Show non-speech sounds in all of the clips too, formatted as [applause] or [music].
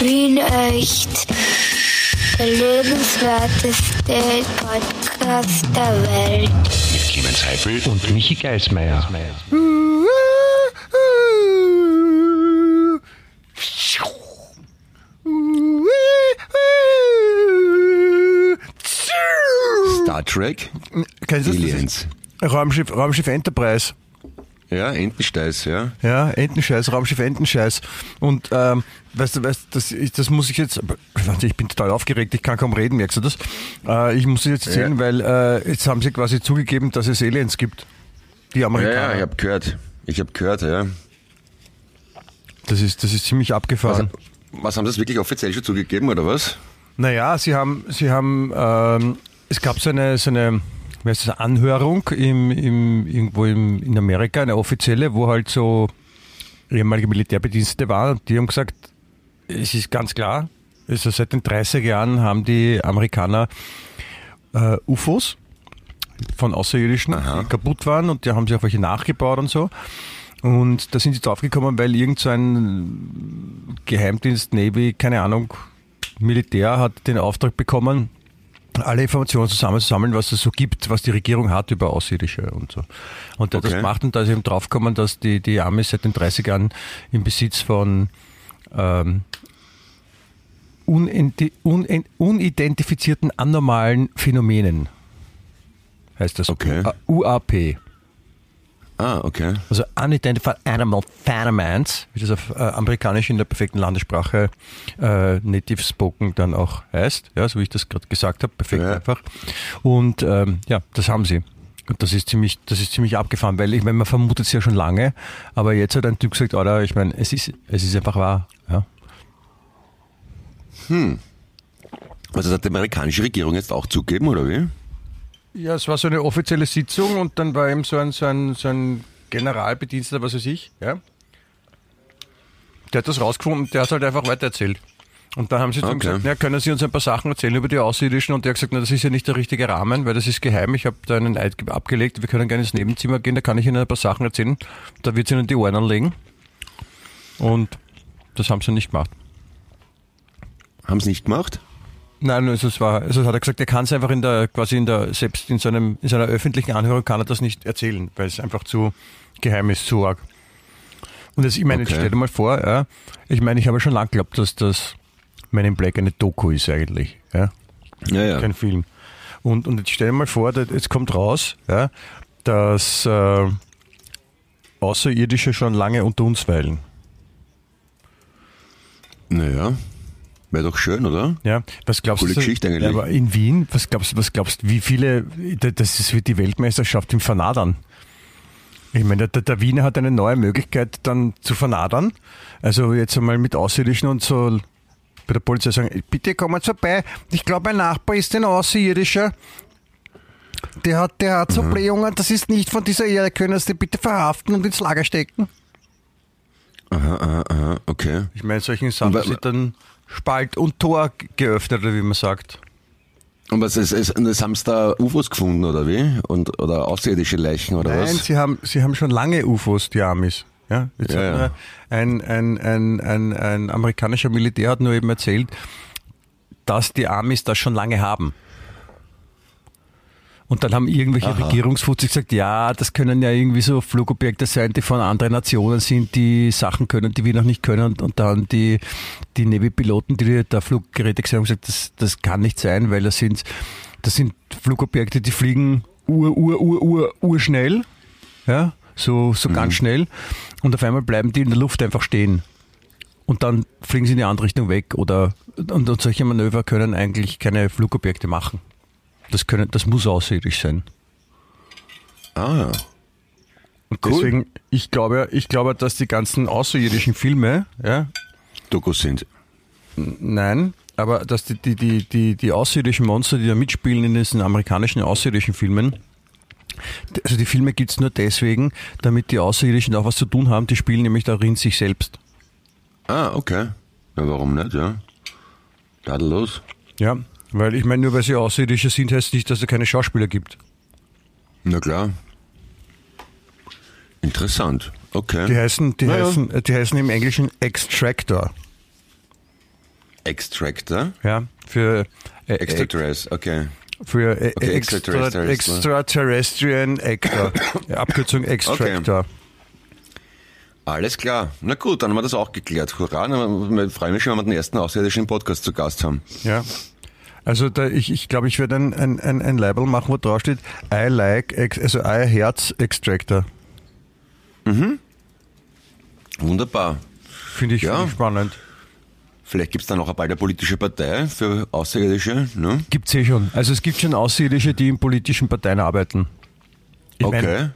Wien echt. Der lebenswerteste Podcast der Welt. Mit Clemens Heifel und Michi Geismeier. Star Trek, Kennst du das? Aliens. Raumschiff, Raumschiff Enterprise. Ja, Entensteiß, ja. Ja, Entenscheiß, Raumschiff Entenscheiß. Und ähm, weißt du, weißt, das, ich, das muss ich jetzt, warte, ich bin total aufgeregt, ich kann kaum reden, merkst du das? Äh, ich muss es jetzt erzählen, Ja. weil äh, jetzt haben sie quasi zugegeben, dass es Aliens gibt. Die Ja, Amerikaner. ja, ich habe gehört. Ich habe gehört, ja. Das ist, das ist ziemlich abgefahren. Was haben sie das wirklich offiziell schon zugegeben, oder was? Naja, sie haben, sie haben, ähm, es gab so eine, so eine, wie heißt das, Anhörung im, im, irgendwo im, in Amerika, eine offizielle, wo halt so ehemalige Militärbedienstete waren und die haben gesagt, es ist ganz klar, also seit den 30er Jahren haben die Amerikaner äh, UFOs von Außerirdischen, Aha. die kaputt waren und die haben sie auch welche nachgebaut und so. Und da sind sie draufgekommen, weil irgend so ein Geheimdienst, Navy, keine Ahnung, Militär hat den Auftrag bekommen, alle Informationen zusammenzusammeln, was es so gibt, was die Regierung hat über Außerirdische und so. Und der hat das Okay. gemacht und da ist eben draufgekommen, dass die, die Amis seit den 30 Jahren im Besitz von ähm, unidentifizierten anormalen Phänomenen heißt das. Okay. Uh, UAP. Ah, okay. Also Unidentified Animal Phenomens, wie das auf äh, amerikanisch in der perfekten Landessprache äh, Native Spoken dann auch heißt, ja, so wie ich das gerade gesagt habe, perfekt Ja. einfach. Und ähm, ja, das haben sie. Und das ist ziemlich, das ist ziemlich abgefahren, weil ich meine, man vermutet es ja schon lange, aber jetzt hat ein Typ gesagt, oder ich meine, es ist, es ist einfach wahr. Ja. Also das hat die amerikanische Regierung jetzt auch zugegeben, oder wie? Ja, es war so eine offizielle Sitzung und dann war eben so ein, so ein, so ein Generalbediensteter, was weiß ich, ja. Der hat das rausgefunden und der hat halt einfach weitererzählt. Und dann haben sie Okay. gesagt, ja, können Sie uns ein paar Sachen erzählen über die Außerirdischen? Und der hat gesagt, na, das ist ja nicht der richtige Rahmen, weil das ist geheim. Ich habe da einen Eid ge- abgelegt, wir können gerne ins Nebenzimmer gehen, da kann ich Ihnen ein paar Sachen erzählen. Da wird sie Ihnen die Ohren anlegen. Und das haben sie nicht gemacht. Haben sie nicht gemacht? Nein, es war, also hat er gesagt, er kann es einfach in der, quasi in der, selbst in seinem, in seiner öffentlichen Anhörung kann er das nicht erzählen, weil es einfach zu geheim ist, zu arg. Und jetzt, ich meine, jetzt Okay. stell dir mal vor, ja, ich meine, ich habe schon lange geglaubt, dass das Men in Black eine Doku ist eigentlich, ja, Ja, ja. kein Film. Und, und jetzt stell dir mal vor, jetzt kommt raus, ja, dass äh, Außerirdische schon lange unter uns weilen. Naja, wäre doch schön, oder? Ja, was glaubst Coole du? Geschichte eigentlich. Ja, aber in Wien, was glaubst du, was glaubst wie viele, das ist wie die Weltmeisterschaft im Vernadern. Ich meine, der, der Wiener hat eine neue Möglichkeit dann zu vernadern. Also jetzt einmal mit Außerirdischen und so bei der Polizei sagen, bitte kommen Sie vorbei. Ich glaube, mein Nachbar ist ein Außerirdischer. Der hat, der hat so Mhm. Blähungen, das ist nicht von dieser Erde. Können Sie bitte verhaften und ins Lager stecken? Aha, aha, aha, okay. Ich meine, solchen Sachen sind dann Spalt und Tor geöffnet, oder wie man sagt. Und was ist, ist, das haben sie da UFOs gefunden, oder wie? Und, oder außerirdische Leichen, oder Nein, was? sie haben, sie haben schon lange UFOs, die Amis. Ja, jetzt Ja, ja. ein, ein, ein, ein, ein amerikanischer Militär hat nur eben erzählt, dass die Amis das schon lange haben. Und dann haben irgendwelche Aha. Regierungsfuzis gesagt, ja, das können ja irgendwie so Flugobjekte sein, die von anderen Nationen sind, die Sachen können, die wir noch nicht können. Und, dann die, die Navy-Piloten, die da Fluggeräte gesehen haben, gesagt, das, das kann nicht sein, weil das sind, das sind Flugobjekte, die fliegen ur, ur, ur, ur, ur schnell. Ja, so, so ganz schnell. Und auf einmal bleiben die in der Luft einfach stehen. Und dann fliegen sie in die andere Richtung weg. Oder, und, und solche Manöver können eigentlich keine Flugobjekte machen. Das, können, das muss außerirdisch sein. Ah, Und Cool. deswegen, ich glaube, ich glaube, dass die ganzen außerirdischen Filme, ja, Dokus sind. nein, aber dass die, die, die, die, die außerirdischen Monster, die da mitspielen in diesen amerikanischen außerirdischen Filmen, also die Filme gibt's nur deswegen, damit die Außerirdischen auch was zu tun haben, die spielen nämlich darin sich selbst. Ah, okay. Ja, warum nicht, ja? Tadellos. Ja, weil ich meine, nur weil sie Außerirdische sind, heißt nicht, dass es keine Schauspieler gibt. Na klar. Interessant. Okay. Die heißen, die Naja. heißen, äh, die heißen im Englischen Extractor. Extractor? Ja, für äh, Extraterrestrial, okay. für äh, Okay, extra, Extraterrestrial. Extraterrestrian Actor. Abkürzung Extractor. Alles klar. Na gut, dann haben wir das auch geklärt. Hurra, wir freuen mich schon, wenn wir den ersten Außerirdischen Podcast zu Gast haben. Ja. Also da, ich, ich glaube, ich werde ein, ein, ein, ein Label machen, wo drauf steht I like, also I Herz Extractor. Wunderbar. Finde ich, Ja. ich spannend. Vielleicht gibt's dann noch bald eine politische Partei für Außerirdische, ne? Gibt's eh schon. Also es gibt schon Außerirdische, die in politischen Parteien arbeiten. Ich Okay. mein,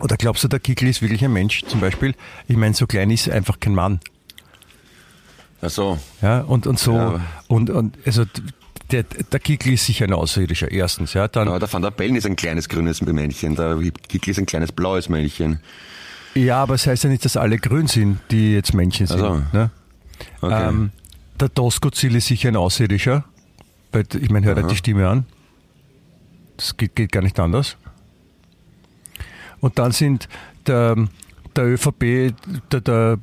oder glaubst du, der Kickel ist wirklich ein Mensch zum Beispiel? Ich meine, so klein ist er einfach kein Mann. Also, Ja, und, und so, Ja. und, und, also, der, der Kickel ist sicher ein Außerirdischer, erstens, ja, dann, aber der Van der Bellen ist ein kleines grünes Männchen, der Kickel ist ein kleines blaues Männchen. ja, aber es heißt ja nicht, dass alle grün sind, die jetzt Männchen sind, Ach so. ne? Okay. Ähm, der Doskozil ist sicher ein Außerirdischer, weil, ich meine, hört halt die Stimme an. Das geht, geht gar nicht anders. Und dann sind der, der ÖVP, der, der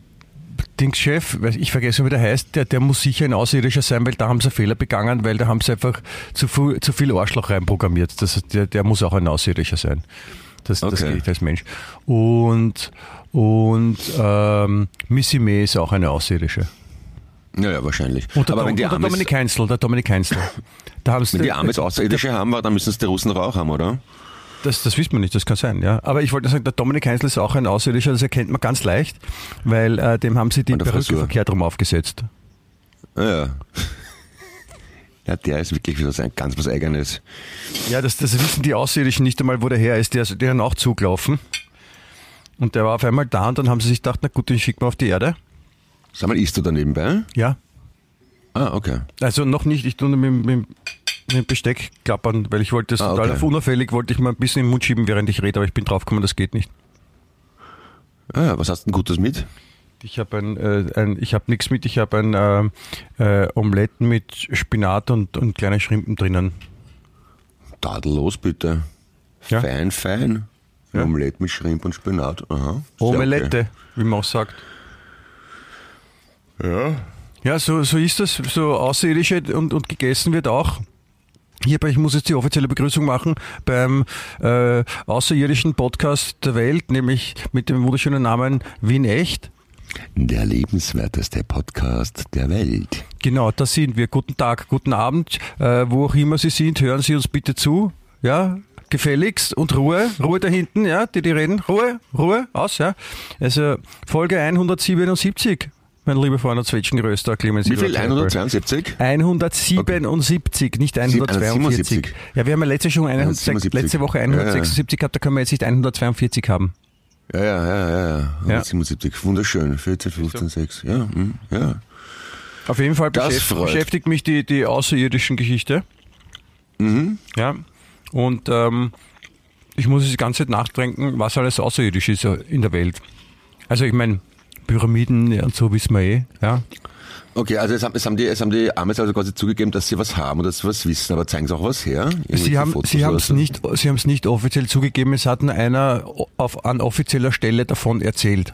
Dingschef, ich vergesse, wie der heißt, der, der muss sicher ein Außerirdischer sein, weil da haben sie Fehler begangen, weil da haben sie einfach zu viel, zu viel Arschloch reinprogrammiert. Das, der, der muss auch ein Außerirdischer sein. Das, das Okay. geht als Mensch. Und, und ähm, Missy May ist auch eine Außerirdische. ja, ja, wahrscheinlich. Und der, aber wenn die Amis, Dominik Heinzel, der Dominik Heinzel. Da wenn die Amis Außerirdische haben, dann müssen es die Russen doch auch haben, oder? Das, das wissen wir nicht, das kann sein, ja. Aber ich wollte sagen, der Dominik Heinzel ist auch ein Außerirdischer, das erkennt man ganz leicht, weil äh, dem haben sie die Perücke verkehrt rum aufgesetzt. Ja, ja. [laughs] Ja, der ist wirklich was, ein- ganz was Eigenes. Ja, das, das wissen die Außerirdischen nicht einmal, wo der her ist. Der ist deren auch zugelaufen. Und der war auf einmal da und dann haben sie sich gedacht, na gut, den schicken wir auf die Erde. Sag mal, isst du da nebenbei? Ja. Ah, okay. Also noch nicht, ich tue mit, mit, mit dem Besteck klappern, weil ich wollte das Ah, total okay. auf unauffällig, wollte ich mal ein bisschen in den Mund schieben, während ich rede, aber ich bin draufgekommen, das geht nicht. Ah, ja, was hast du denn Gutes mit? Ich habe ein, äh, ein, ich habe nichts mit, ich habe ein äh, äh, Omeletten mit Spinat und, und kleine Schrimpen drinnen. Tadellos bitte. Ja. Fein, fein. Ja. Omelette mit Schrimp und Spinat. Aha. Omelette, wie man auch sagt. Okay. Ja. Ja, so, so ist das. So außerirdische und, und gegessen wird auch. Hierbei, ich muss jetzt die offizielle Begrüßung machen beim äh, außerirdischen Podcast der Welt, nämlich mit dem wunderschönen Namen Wien Echt. Der lebenswerteste Podcast der Welt. Genau, da sind wir. Guten Tag, guten Abend, äh, wo auch immer Sie sind, hören Sie uns bitte zu. Ja, gefälligst und Ruhe, Ruhe da hinten, ja, die, die reden. Ruhe, Ruhe, aus, ja. Also Folge 177, mein lieber Freund und Zwetschgenröster, Clemens Wie viel? Eduard Teufel. 172? 177, nicht 142. 177. Ja, wir haben ja letzte, schon 106, 177. letzte Woche 176 gehabt, da können wir jetzt nicht 142 haben. Ja, ja, ja, ja, ja. 177. Wunderschön. 14, 15, 6. Ja, hm, ja. Auf jeden Fall Das beschäftigt, mich die, die außerirdischen Geschichte. Mhm. Ja. Und ähm, ich muss jetzt die ganze Zeit nachdenken, was alles außerirdisch ist in der Welt. Also ich meine, Pyramiden und so wissen wir eh. Ja. Okay, also es haben, es haben die, es haben die Amis also quasi zugegeben, dass sie was haben oder dass sie was wissen, aber zeigen sie auch was her? Sie haben Fotos Sie haben es so? nicht, Sie haben es nicht offiziell zugegeben. Es hat nur einer auf, an offizieller Stelle davon erzählt.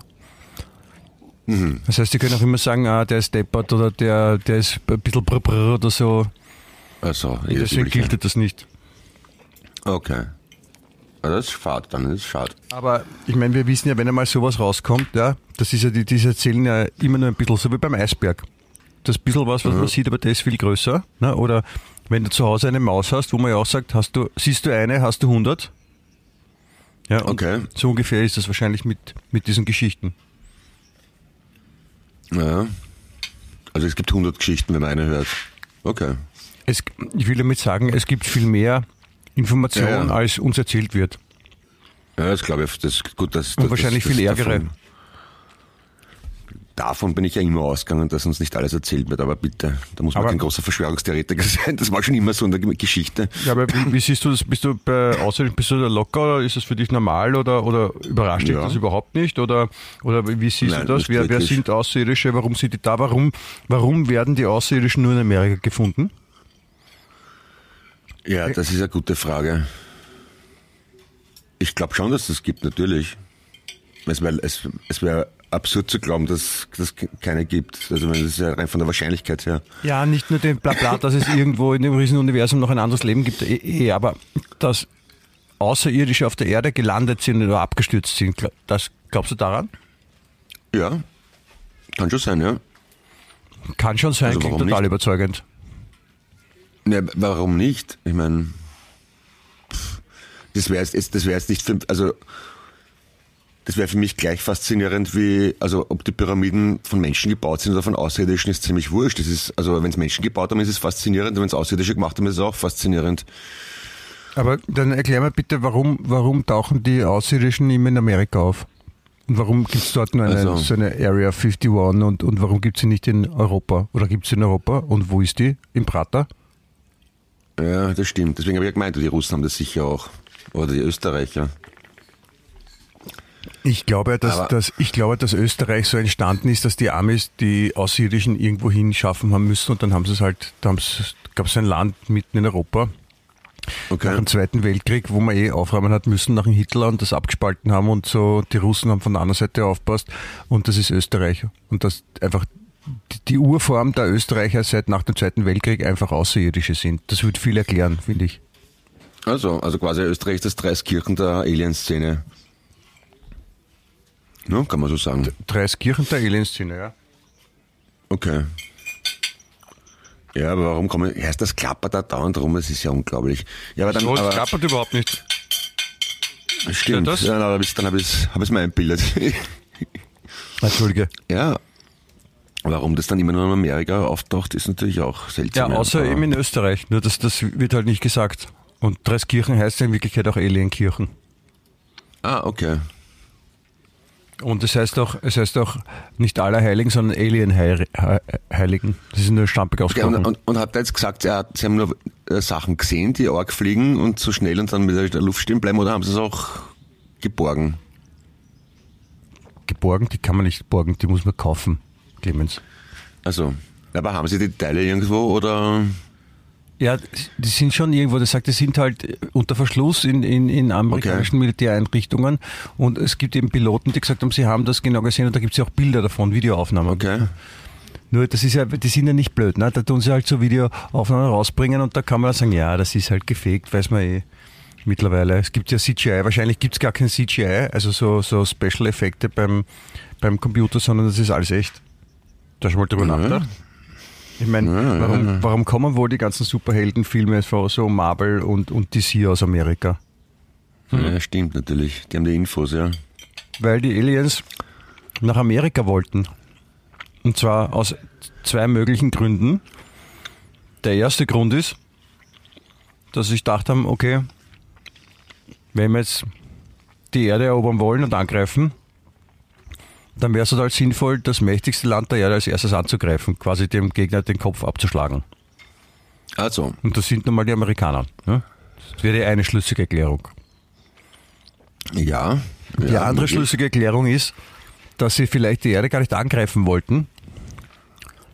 Mhm. Das heißt, Sie können auch immer sagen, ah, der ist deppert oder der, der ist ein bisschen brr, brr oder so. Also, Deswegen gilt das nicht. Okay. Das ist schade, dann ist es schade. Aber ich meine, wir wissen ja, wenn einmal sowas rauskommt, ja, das ist ja, die, diese erzählen ja immer nur ein bisschen, so wie beim Eisberg. Das bisschen was, was Mhm. man sieht, aber der ist viel größer. Ne? Oder wenn du zu Hause eine Maus hast, wo man ja auch sagt, hast du, siehst du eine, hast du 100. Ja, Okay. so ungefähr ist das wahrscheinlich mit, mit diesen Geschichten. Ja. Also es gibt 100 Geschichten, wenn man eine hört. Okay. Es, ich will damit sagen, es gibt viel mehr Information, Ja, ja. als uns erzählt wird. Ja, das glaube ich, das ist gut, dass Und das, wahrscheinlich das, viel Ärgere. Davon, davon bin ich ja immer ausgegangen, dass uns nicht alles erzählt wird, aber bitte, da muss man Aber- kein großer Verschwörungstheoretiker [laughs] sein. Das war schon immer so in der Geschichte. Ja, aber wie, wie siehst du das? Bist du bei Außerirdischen, bist du da locker oder ist das für dich normal oder, oder überrascht dich Ja. das überhaupt nicht? Oder, oder wie siehst Nein, du das? Wer, wer sind Außerirdische? Warum sind die da? Warum, warum werden die Außerirdischen nur in Amerika gefunden? Ja, das ist eine gute Frage. Ich glaube schon, dass es das gibt, natürlich. Es wäre es, es wär absurd zu glauben, dass es keine gibt. Also das ist ja rein von der Wahrscheinlichkeit her. Ja, nicht nur den Blabla, dass es irgendwo in dem Riesenuniversum noch ein anderes Leben gibt, eh, eh, aber dass Außerirdische auf der Erde gelandet sind oder abgestürzt sind. Das glaubst du daran? Ja, kann schon sein, ja. Kann schon sein, also klingt total nicht? überzeugend. Ne, warum nicht? Ich meine, das wäre jetzt, das wäre jetzt nicht für, also das wäre für mich gleich faszinierend wie, also ob die Pyramiden von Menschen gebaut sind oder von Außerirdischen ist ziemlich wurscht. Das ist, also wenn es Menschen gebaut haben, ist es faszinierend, wenn es Außerirdische gemacht haben, ist es auch faszinierend. Aber dann erklär mir bitte, warum, warum tauchen die Außerirdischen immer in Amerika auf? Und warum gibt es dort nur eine, also, so eine Area 51 und, und warum gibt es sie nicht in Europa? Oder gibt es sie in Europa? Und wo ist die? Im Prater? Ja, das stimmt. Deswegen habe ich ja gemeint, die Russen haben das sicher auch. Oder die Österreicher. Ich glaube, dass, dass, ich glaube, dass Österreich so entstanden ist, dass die Amis die Außerirdischen irgendwo hinschaffen haben müssen und dann haben sie es halt, da gab es ein Land mitten in Europa, Okay. Nach dem Zweiten Weltkrieg, wo man eh aufräumen hat müssen nach dem Hitler und das abgespalten haben und so die Russen haben von der anderen Seite aufpasst und das ist Österreich. Und das einfach die Urform der Österreicher seit nach dem Zweiten Weltkrieg einfach Außerirdische sind. Das würde viel erklären, finde ich. Also, also quasi Österreich ist das Dreiskirchen der Alienszene. No, kann man so sagen. Dreiskirchen der Alienszene, ja. Okay. Ja, aber warum kommen, erst das klappert da dauernd rum, das ist ja unglaublich. Ja, aber dann, so, aber, klappert überhaupt nicht. Stimmt, ja, das? ja, dann habe ich es hab ich's, hab ich's mal einbildet. Entschuldige. Ja, Warum das dann immer nur in Amerika auftaucht, ist natürlich auch seltsam. Ja, außer eben in Österreich. Nur das, das wird halt nicht gesagt. Und Dreiskirchen heißt ja in Wirklichkeit auch Alienkirchen. Ah, okay. Und es heißt auch, es heißt auch nicht Allerheiligen, sondern Alien-Heiligen. Das ist nur stampig ausgesprochen. Okay, und, und, und hat er jetzt gesagt, Sie haben nur äh, Sachen gesehen, die arg fliegen und so schnell und dann mit der Luft stehen bleiben, oder haben Sie es auch geborgen? Geborgen? Die kann man nicht borgen, die muss man kaufen, Clemens. Also, aber haben Sie die Teile irgendwo oder? Ja, die sind schon irgendwo, das sagt, die sind halt unter Verschluss in, in, in amerikanischen okay. Militäreinrichtungen und es gibt eben Piloten, die gesagt haben, sie haben das genau gesehen und da gibt es ja auch Bilder davon, Videoaufnahmen. Okay. Nur das ist ja, die sind ja nicht blöd, ne? Da tun sie halt so Videoaufnahmen rausbringen und da kann man dann sagen, ja, das ist halt gefegt, weiß man eh mittlerweile. Es gibt ja CGI, wahrscheinlich gibt es gar kein CGI, also so, so Special Effekte beim, beim Computer, sondern das ist alles echt. Da schon mal drüber mhm. nachgedacht? Ich meine, ja, warum, ja. warum kommen wohl die ganzen Superheldenfilme so Marvel und, und DC aus Amerika? Hm? Ja, stimmt natürlich. Die haben die Infos, ja. Weil die Aliens nach Amerika wollten. Und zwar aus zwei möglichen Gründen. Der erste Grund ist, dass sie sich gedacht haben, okay, wenn wir jetzt die Erde erobern wollen und angreifen, dann wäre es halt sinnvoll, das mächtigste Land der Erde als erstes anzugreifen, quasi dem Gegner den Kopf abzuschlagen. Also. Und das sind nun mal die Amerikaner. Ne? Das wäre eine schlüssige Erklärung. Ja. Die ja, andere schlüssige Erklärung ist, dass sie vielleicht die Erde gar nicht angreifen wollten,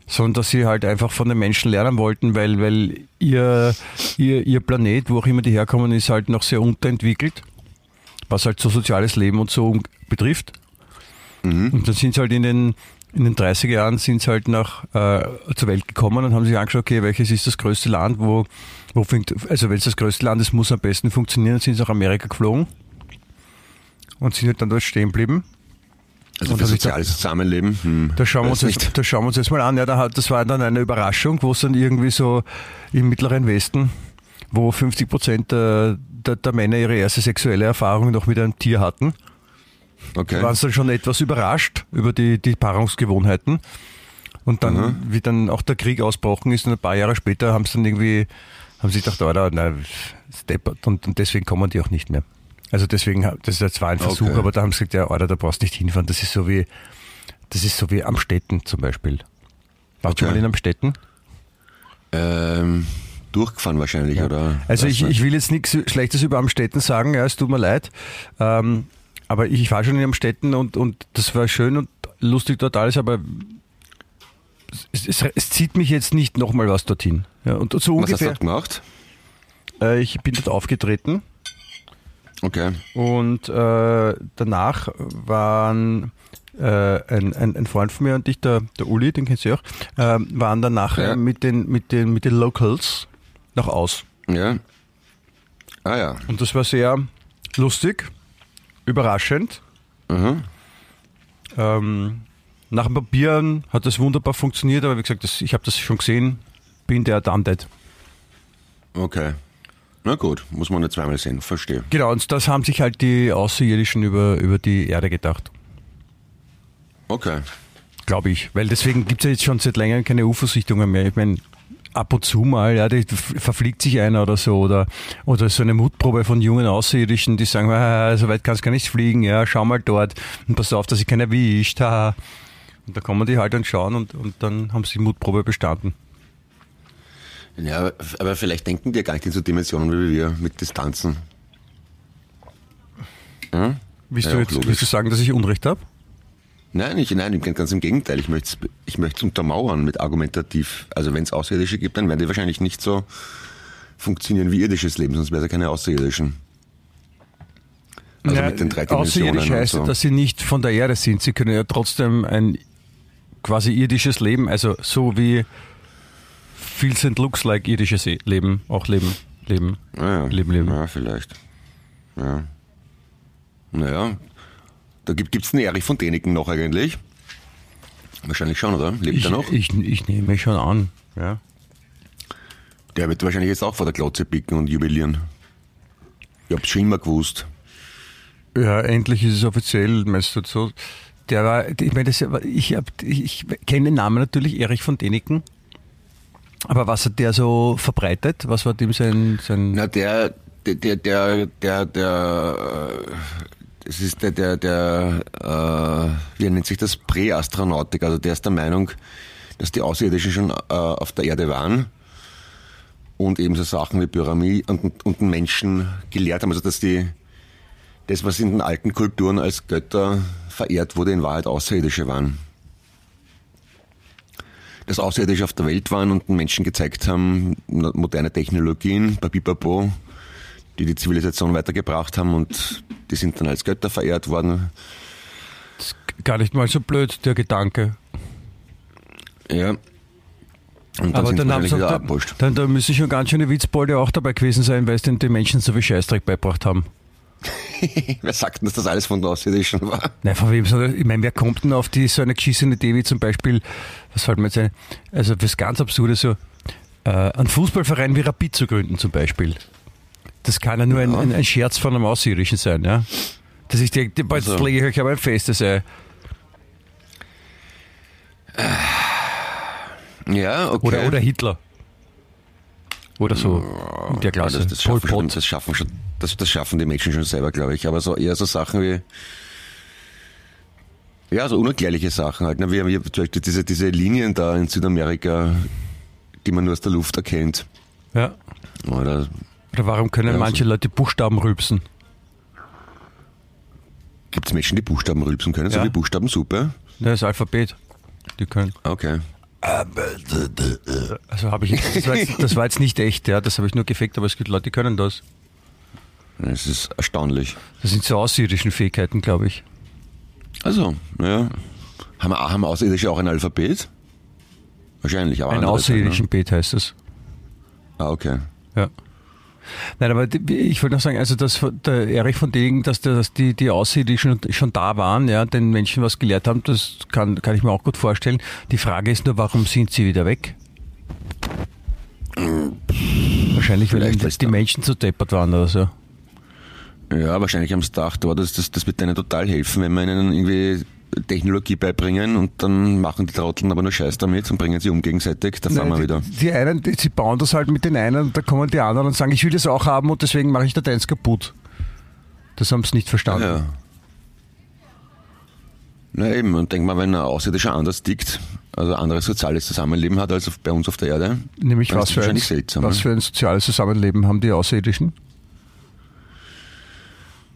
sondern dass sie halt einfach von den Menschen lernen wollten, weil, weil ihr, ihr, ihr Planet, wo auch immer die herkommen, ist halt noch sehr unterentwickelt, was halt so soziales Leben und so betrifft. Mhm. Und dann sind sie halt in den, in den 30er Jahren sind sie halt nach, äh, zur Welt gekommen und haben sich angeschaut, okay, welches ist das größte Land, wo, wo fängt, also wenn es das größte Land ist, muss am besten funktionieren, dann sind sie nach Amerika geflogen und sind halt dann dort stehen geblieben. Also für soziales da, Zusammenleben? Hm, da, schauen wir uns jetzt, da schauen wir uns jetzt mal an. Ja, da, das war dann eine Überraschung, wo es dann irgendwie so im Mittleren Westen, wo 50 Prozent der, der, der Männer ihre erste sexuelle Erfahrung noch mit einem Tier hatten. Okay. waren sie dann schon etwas überrascht über die, die Paarungsgewohnheiten. Und dann, mhm. wie dann auch der Krieg ausbrochen ist und ein paar Jahre später haben sie dann irgendwie, haben sie gedacht, Alter, nein, steppert und, und deswegen kommen die auch nicht mehr. Also deswegen, das ist zwar ein Versuch, okay. aber da haben sie gesagt, ja, Alter, da brauchst du nicht hinfahren. Das ist so wie, das ist so wie Amstetten zum Beispiel. Warst okay. du mal in Amstetten? Ähm, durchgefahren wahrscheinlich, ja. oder? Also ich, ich will jetzt nichts Schlechtes über Amstetten sagen, ja, es tut mir leid. Ähm, aber ich war schon in Amstetten und, und das war schön und lustig dort alles, aber es, es, es zieht mich jetzt nicht nochmal was dorthin. Ja, und so ungefähr, was hast du dort gemacht? Äh, ich bin dort aufgetreten. Okay. Und äh, danach waren äh, ein, ein, ein Freund von mir und ich, der, der Uli, den kennst du auch, äh, waren dann nachher Ja. mit, den, mit, den, mit den Locals nach aus. Ja. Ah ja. Und das war sehr lustig, überraschend. Mhm. Ähm, nach dem Papieren hat das wunderbar funktioniert, aber wie gesagt, das, ich habe das schon gesehen, bin der that. Okay. Na gut, muss man nicht zweimal sehen, verstehe. Genau, und das haben sich halt die Außerirdischen über, über die Erde gedacht. Okay. Glaube ich. Weil deswegen gibt es ja jetzt schon seit längerem keine UFO-Sichtungen mehr. Ich meine, ab und zu mal, ja, die verfliegt sich einer oder so oder, oder so eine Mutprobe von jungen Außerirdischen, die sagen, ah, so weit kannst du gar nicht fliegen, ja, schau mal dort und pass auf, dass sich keiner erwischt, haha. Und da kommen die halt und schauen und, und dann haben sie die Mutprobe bestanden. Ja, aber vielleicht denken die ja gar nicht in so Dimensionen wie wir mit Distanzen. Hm? Willst, Ja, du jetzt, willst du sagen, dass ich Unrecht habe? Nein, ich, nein, ganz im Gegenteil. Ich möchte es ich möcht's untermauern mit argumentativ. Also wenn es Außerirdische gibt, dann werden die wahrscheinlich nicht so funktionieren wie irdisches Leben, sonst wäre es ja keine Außerirdischen. Also Ja, mit den drei Dimensionen Außerirdisch heißt, so. dass sie nicht von der Erde sind. Sie können ja trotzdem ein quasi irdisches Leben, also so wie Feels and Looks like irdisches E- Leben, auch leben, leben, Ah ja. leben, leben. Ja, vielleicht. Ja. Naja, da gibt es einen Erich von Däniken noch eigentlich. Wahrscheinlich schon, oder? Lebt Ich, er noch? ich, ich nehme schon an. Ja. Der wird wahrscheinlich jetzt auch vor der Glotze picken und jubilieren. Ich hab's schon immer gewusst. ja, endlich ist es offiziell, meinst du so. Der war, ich meine, ich, hab, ich, ich kenne den Namen natürlich, Erich von Däniken. Aber was hat der so verbreitet? Was war dem sein, sein Na, der, der, der, der, der, der das ist der, der, der, äh, wie nennt sich das? Präastronautik. Also der ist der Meinung, dass die Außerirdischen schon äh, auf der Erde waren und eben so Sachen wie Pyramide und, und den Menschen gelehrt haben. Also dass die, das, was in den alten Kulturen als Götter verehrt wurde, in Wahrheit Außerirdische waren. Dass Außerirdische auf der Welt waren und den Menschen gezeigt haben, moderne Technologien, Papipapo, die die Zivilisation weitergebracht haben und die sind dann als Götter verehrt worden. gar nicht mal so blöd, der Gedanke. Ja. Und dann Aber dann haben sie wieder abwurscht. dann, da müssen schon ganz schöne Witzbolde auch dabei gewesen sein, weil es den, den Menschen so viel Scheißdreck beibracht haben. [laughs] Wer sagt denn, dass das alles von der Außerirdischen war? Nein, von wem ich meine, wer kommt denn auf die, so eine geschissene Idee wie zum Beispiel, was fällt mir jetzt ein, also das ganz Absurde so, äh, einen Fußballverein wie Rapid zu gründen zum Beispiel. Das kann ja nur ein, Ja. ein, ein Scherz von einem Außerirdischen sein, ja. Das ist die, die, jetzt Also- lege ich euch aber ein festes Ei. Ja, okay. Oder, oder Hitler. Oder so in der Ja, Klasse. das, das, schaffen schon, das, schaffen schon, das, das schaffen die Menschen schon selber, glaube ich. Aber so eher so Sachen wie. Ja, so unerklärliche Sachen halt. Ne? Wie, wie zum Beispiel diese, diese Linien da in Südamerika, die man nur aus der Luft erkennt. Ja. Oder Oder warum können Ja, manche so. Leute Buchstaben rülpsen? gibt es Menschen, die Buchstaben rülpsen können, so Ja. wie Buchstabensuppe? Das Alphabet. Die können. Okay. Also habe ich jetzt, das war jetzt, das war jetzt nicht echt, ja, das habe ich nur gefaked, aber es gibt Leute, die können das. Das ist erstaunlich. Das sind so außerirdischen Fähigkeiten, glaube ich. Also, ja. Haben, haben Außerirdische auch ein Alphabet? Wahrscheinlich, aber Ein halt, außerirdischen Beet heißt das. Ne? Ah, okay. Ja. Nein, aber ich wollte noch sagen, also dass der Erich von Degen, dass, der, dass die, die Außerirdischen schon da waren, ja, den Menschen was gelehrt haben, das kann, kann ich mir auch gut vorstellen. Die Frage ist nur, warum sind sie wieder weg? Wahrscheinlich, weil die Menschen zu deppert waren oder so. Ja, wahrscheinlich haben sie gedacht, oh, das, das, das wird denen total helfen, wenn wir ihnen irgendwie Technologie beibringen und dann machen die Trotteln aber nur Scheiß damit und bringen sie um gegenseitig, da fahren wir wieder. Die, einen, die, sie bauen das halt mit den einen und da kommen die anderen und sagen, ich will das auch haben und deswegen mache ich da deins kaputt. Das haben sie nicht verstanden. Ja. Na eben, und denk mal, wenn ein Außerirdischer anders tickt, also anderes soziales Zusammenleben hat als bei uns auf der Erde, Nämlich was für, ein, seltsam. was ne? für ein soziales Zusammenleben haben die Außerirdischen?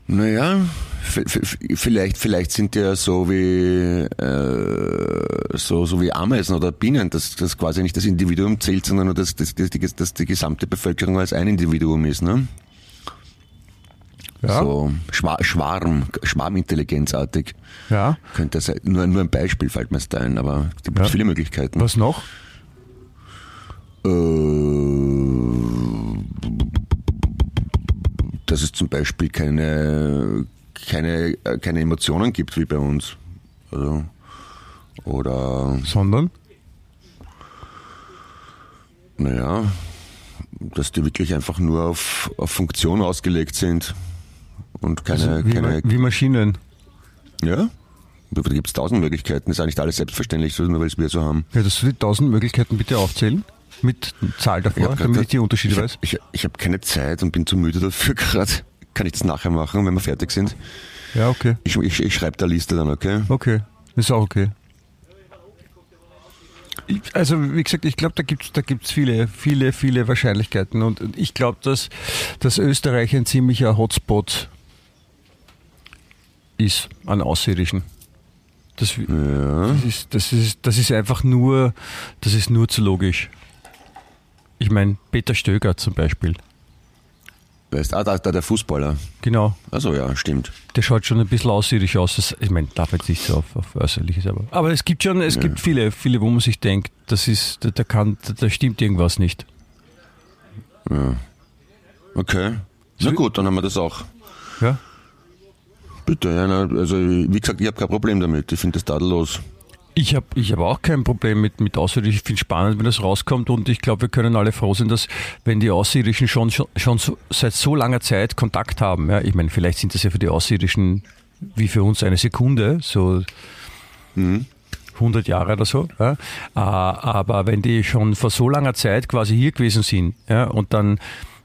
Naja, vielleicht, vielleicht sind die ja so wie, äh, so, so wie Ameisen oder Bienen, dass, dass quasi nicht das Individuum zählt, sondern nur, dass, dass, dass, die, dass die gesamte Bevölkerung als ein Individuum ist. Ne? Ja. So Schwa Schwarm, Schwarmintelligenzartig. Ja. Könnte sein. Nur, nur ein Beispiel fällt mir da ein, aber es gibt Ja. viele Möglichkeiten. Was noch? Äh, dass es zum Beispiel keine, keine, äh, keine Emotionen gibt wie bei uns. Also, oder, Sondern? naja, dass die wirklich einfach nur auf, auf Funktion ausgelegt sind und keine, Also wie, keine, wie Maschinen. ja, da gibt es tausend Möglichkeiten. Das ist eigentlich alles selbstverständlich, so nur weil es wir so haben. Ja, dass du die tausend Möglichkeiten bitte aufzählen? Mit Zahl davor, hab damit ich die Unterschiede ich, weiß. Ich, ich habe keine Zeit und bin zu müde dafür [laughs] gerade. Kann ich das nachher machen, wenn wir fertig sind? Ja, okay. Ich, ich, ich schreibe da Liste dann, okay? Okay. Ist auch okay. Ich, also, wie gesagt, ich glaube, da gibt es da gibt's viele, viele, viele Wahrscheinlichkeiten. Und und ich glaube, dass, dass Österreich ein ziemlicher Hotspot ist an Außerirdischen. Das, Ja. das, ist, das, ist, das ist einfach nur, das ist nur zu logisch. Ich meine, Peter Stöger zum Beispiel. Weißt, ah, da, da der Fußballer. Genau. Also ja, stimmt. Der schaut schon ein bisschen außerirdsch aus. Das, ich meine, darf jetzt nicht so auf, auf Äußerliches, aber. Aber es gibt schon, es gibt viele, viele, wo man sich denkt, das ist, da, da kann, da, da stimmt irgendwas nicht. Okay. Na gut, dann haben wir das auch. Ja? Bitte, ja, na, also wie gesagt, ich habe kein Problem damit. Ich finde das tadellos. Ich habe ich hab auch kein Problem mit, mit Außerirdischen. Ich finde es spannend, wenn das rauskommt und ich glaube, wir können alle froh sein, dass wenn die Außerirdischen schon, schon, schon so, seit so langer Zeit Kontakt haben, ja, ich meine, vielleicht sind das ja für die Außerirdischen wie für uns eine Sekunde, so 100 Jahre oder so. Ja. Äh, Aber wenn die schon vor so langer Zeit quasi hier gewesen sind ja, und dann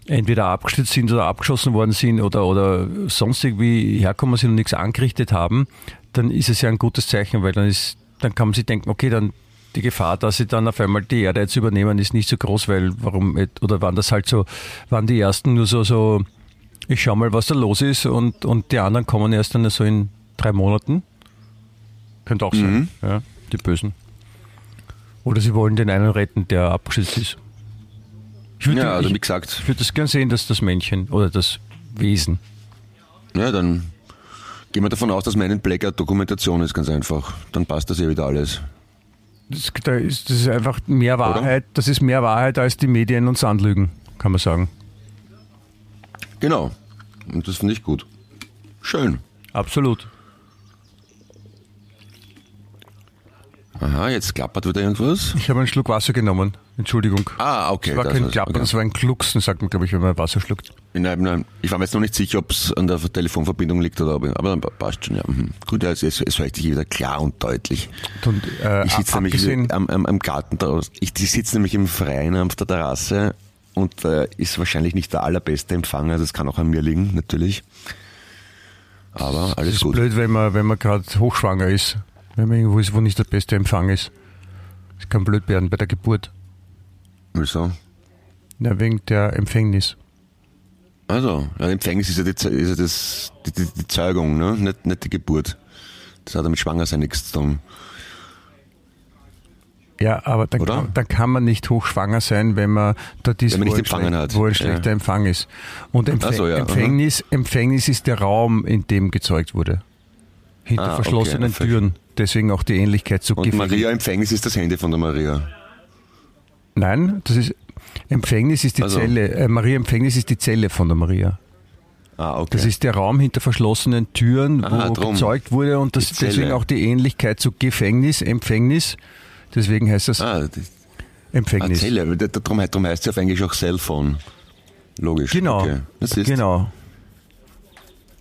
entweder abgestürzt sind oder abgeschossen worden sind oder, oder sonst irgendwie herkommen sind und nichts angerichtet haben, dann ist es ja ein gutes Zeichen, weil dann ist, dann kann man sich denken, okay, dann die Gefahr, dass sie dann auf einmal die Erde jetzt übernehmen, ist nicht so groß, weil warum oder waren das halt so, waren die ersten nur so, so, ich schau mal, was da los ist und, und die anderen kommen erst dann so in drei Monaten. Könnte auch sein, ja, die Bösen. Oder sie wollen den einen retten, der abgeschützt ist. Ich würde Ja, also wie ich, gesagt, ich würd das gern sehen, dass das Männchen oder das Wesen. ja, dann gehen wir davon aus, dass meine Blackout Dokumentation ist, ganz einfach. Dann passt das ja wieder alles. Das, da ist, das ist einfach mehr Wahrheit, das ist mehr Wahrheit, als die Medien uns anlügen, kann man sagen. Genau. Und das finde ich gut. Schön. Absolut. Aha, jetzt klappert wieder irgendwas. Ich habe einen Schluck Wasser genommen. Entschuldigung. Ah, okay. Das war das kein. Klappern, Okay. das war ein Glucksen, sagt man, glaube ich, wenn man Wasser schluckt. Nein, nein, ich war mir jetzt noch nicht sicher, ob es an der Telefonverbindung liegt oder ob, aber dann passt schon, ja. Mhm. Gut, ja, es, es, es hört sich wieder klar und deutlich. Und, äh, Ich sitze nämlich am, am, am Garten draußen. Ich sitze nämlich im Freien auf der Terrasse und äh, ist wahrscheinlich nicht der allerbeste Empfang, also es kann auch an mir liegen, natürlich. Aber Das alles ist gut. blöd, wenn man, wenn man gerade hochschwanger ist. Wenn man irgendwo ist, wo nicht der beste Empfang ist. Das kann blöd werden bei der Geburt. Wieso? Ja, wegen der Empfängnis. Also, ja, Empfängnis ist ja, die, ist ja das, die, die, die Zeugung, ne? nicht, nicht die Geburt. Das hat ja mit Schwangersein nichts zu tun. Ja, aber dann, Oder? kann, dann kann man nicht hochschwanger sein, wenn man dort ist, Wenn man wo, nicht ein empfangen hat. wo ein Ja. schlechter Empfang ist. Und Empfäng so, ja. Empfängnis, Empfängnis ist der Raum, in dem gezeugt wurde. Hinter Ah, okay, verschlossenen ver- Türen. Deswegen auch die Ähnlichkeit zu Und Gefängnis. Maria Empfängnis ist das Handy von der Maria. Nein, das ist Empfängnis ist die Also. Zelle. Äh, Maria Empfängnis ist die Zelle von der Maria. Ah, okay. Das ist der Raum hinter verschlossenen Türen, wo drum. gezeugt wurde und das deswegen auch die Ähnlichkeit zu Gefängnis, Empfängnis. Deswegen heißt das ah, die, ah, Empfängnis. Zelle, darum, darum heißt es auf Englisch auch Cellphone. Logisch. Genau. Okay. Das ist, Genau.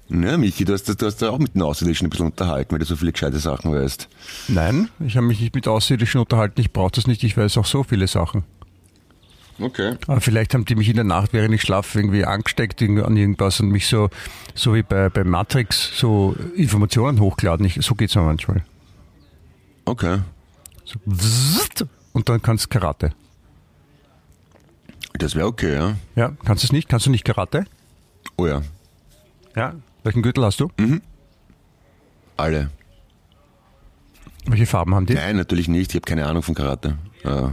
Ja, Michi, du hast, du hast da auch mit den Außerirdischen ein bisschen unterhalten, weil du so viele gescheite Sachen weißt. Nein, ich habe mich nicht mit Außerirdischen unterhalten. Ich brauche das nicht. Ich weiß auch so viele Sachen. Okay. Aber vielleicht haben die mich in der Nacht, während ich schlafe, irgendwie angesteckt an irgendwas und mich so, so wie bei, bei Matrix, so Informationen hochgeladen. Ich, so geht's mir manchmal. Okay. So, und dann kannst du Karate. Das wäre okay, ja. Ja, kannst du es nicht? Kannst du nicht Karate? Oh ja. Ja. Welchen Gürtel hast du? Alle. Welche Farben haben die? Nein, natürlich nicht. Ich habe keine Ahnung von Karate. Äh,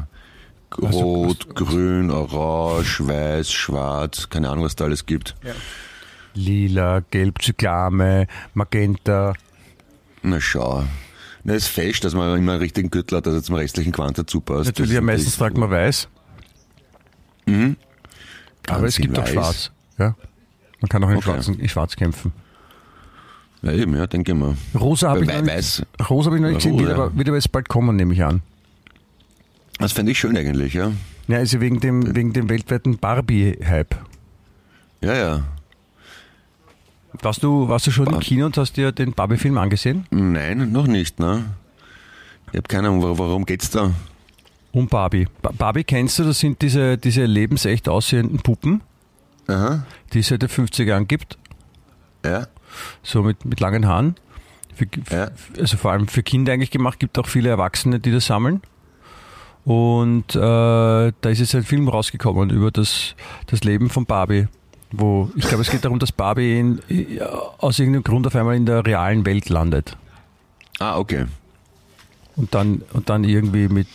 Rot, grün, orange, weiß, schwarz, keine Ahnung, was da alles gibt. Lila, Gelb, Zyklame, Magenta. Na schau. Na, ist fest, dass man immer einen richtigen Gürtel hat, dass er zum restlichen Quant dazu passt. Natürlich, das, ja, meistens das- tragt man weiß. Mhm. Aber es gibt in auch weiß. schwarz. Ja. Man kann auch in, Okay. schwarzen, in schwarz kämpfen. Ja, eben, ja, denke ich mal. Rosa habe ich, noch nicht-. Rosa hab ich noch nicht gesehen, wird aber, wird aber jetzt bald kommen, nehme ich an. Das fände ich schön eigentlich, ja. Ja, also wegen dem, wegen dem weltweiten Barbie-Hype. Ja, ja. Warst du, warst du schon im Bar- Kino und hast dir den Barbie-Film angesehen? Nein, noch nicht, ne? Ich habe keine Ahnung, worum geht's da? Um Barbie. Ba- Barbie kennst du, das sind diese, diese lebensecht aussehenden Puppen, Aha. die es seit den 50er Jahren gibt, Ja. so mit, mit langen Haaren. Für, Ja. Also vor allem für Kinder eigentlich gemacht, gibt auch viele Erwachsene, die das sammeln. Und äh, da ist jetzt ein Film rausgekommen über das, das Leben von Barbie. Wo, ich glaube, es geht darum, dass Barbie in, aus irgendeinem Grund auf einmal in der realen Welt landet. Ah, okay. und dann, und dann irgendwie mit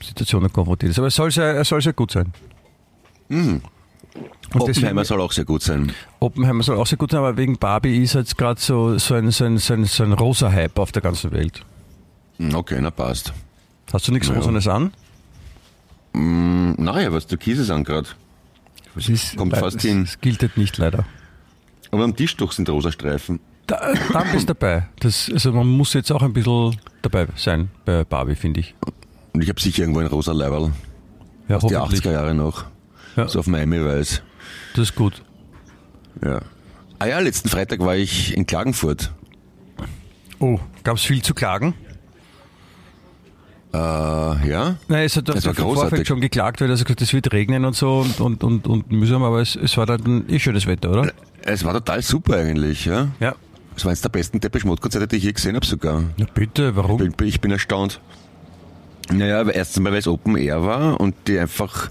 Situationen konfrontiert ist. Aber es soll sehr, es soll sehr gut sein. Und Oppenheimer deswegen, soll auch sehr gut sein. Oppenheimer soll auch sehr gut sein, aber wegen Barbie ist jetzt gerade so, so ein, so ein, so ein, so ein rosa Hype auf der ganzen Welt. Hm, Okay, na passt. Hast du nichts Ja. Rosanes an? Hm, Naja, was Türkises an gerade. Das ist, Kommt fast es, hin. Es gilt nicht leider. Aber am Tischtuch sind rosa Streifen. Da, bist du dabei. Das, also man muss jetzt auch ein bisschen dabei sein bei Barbie, finde ich. Und ich habe sicher irgendwo ein rosa Leiberl. Ja, Die hoffentlich. 80er Jahre noch. Ja. So auf Miami weiß. Das ist gut. Ja. Ah ja, letzten Freitag war ich in Klagenfurt. Oh, gab es viel zu klagen? Äh, ja. Nein, es hat Das war im Vorfeld schon geklagt, weil er gesagt es wird regnen und so und, und, und, und mühsam, aber es, es war dann eh schönes Wetter, oder? Es war total super eigentlich, ja. Ja. Es war eines der besten Depeche Mode Konzerte, die ich je gesehen habe sogar. Na bitte, warum? Ich bin, ich bin erstaunt. Naja, erstens mal, weil es Open Air war und die einfach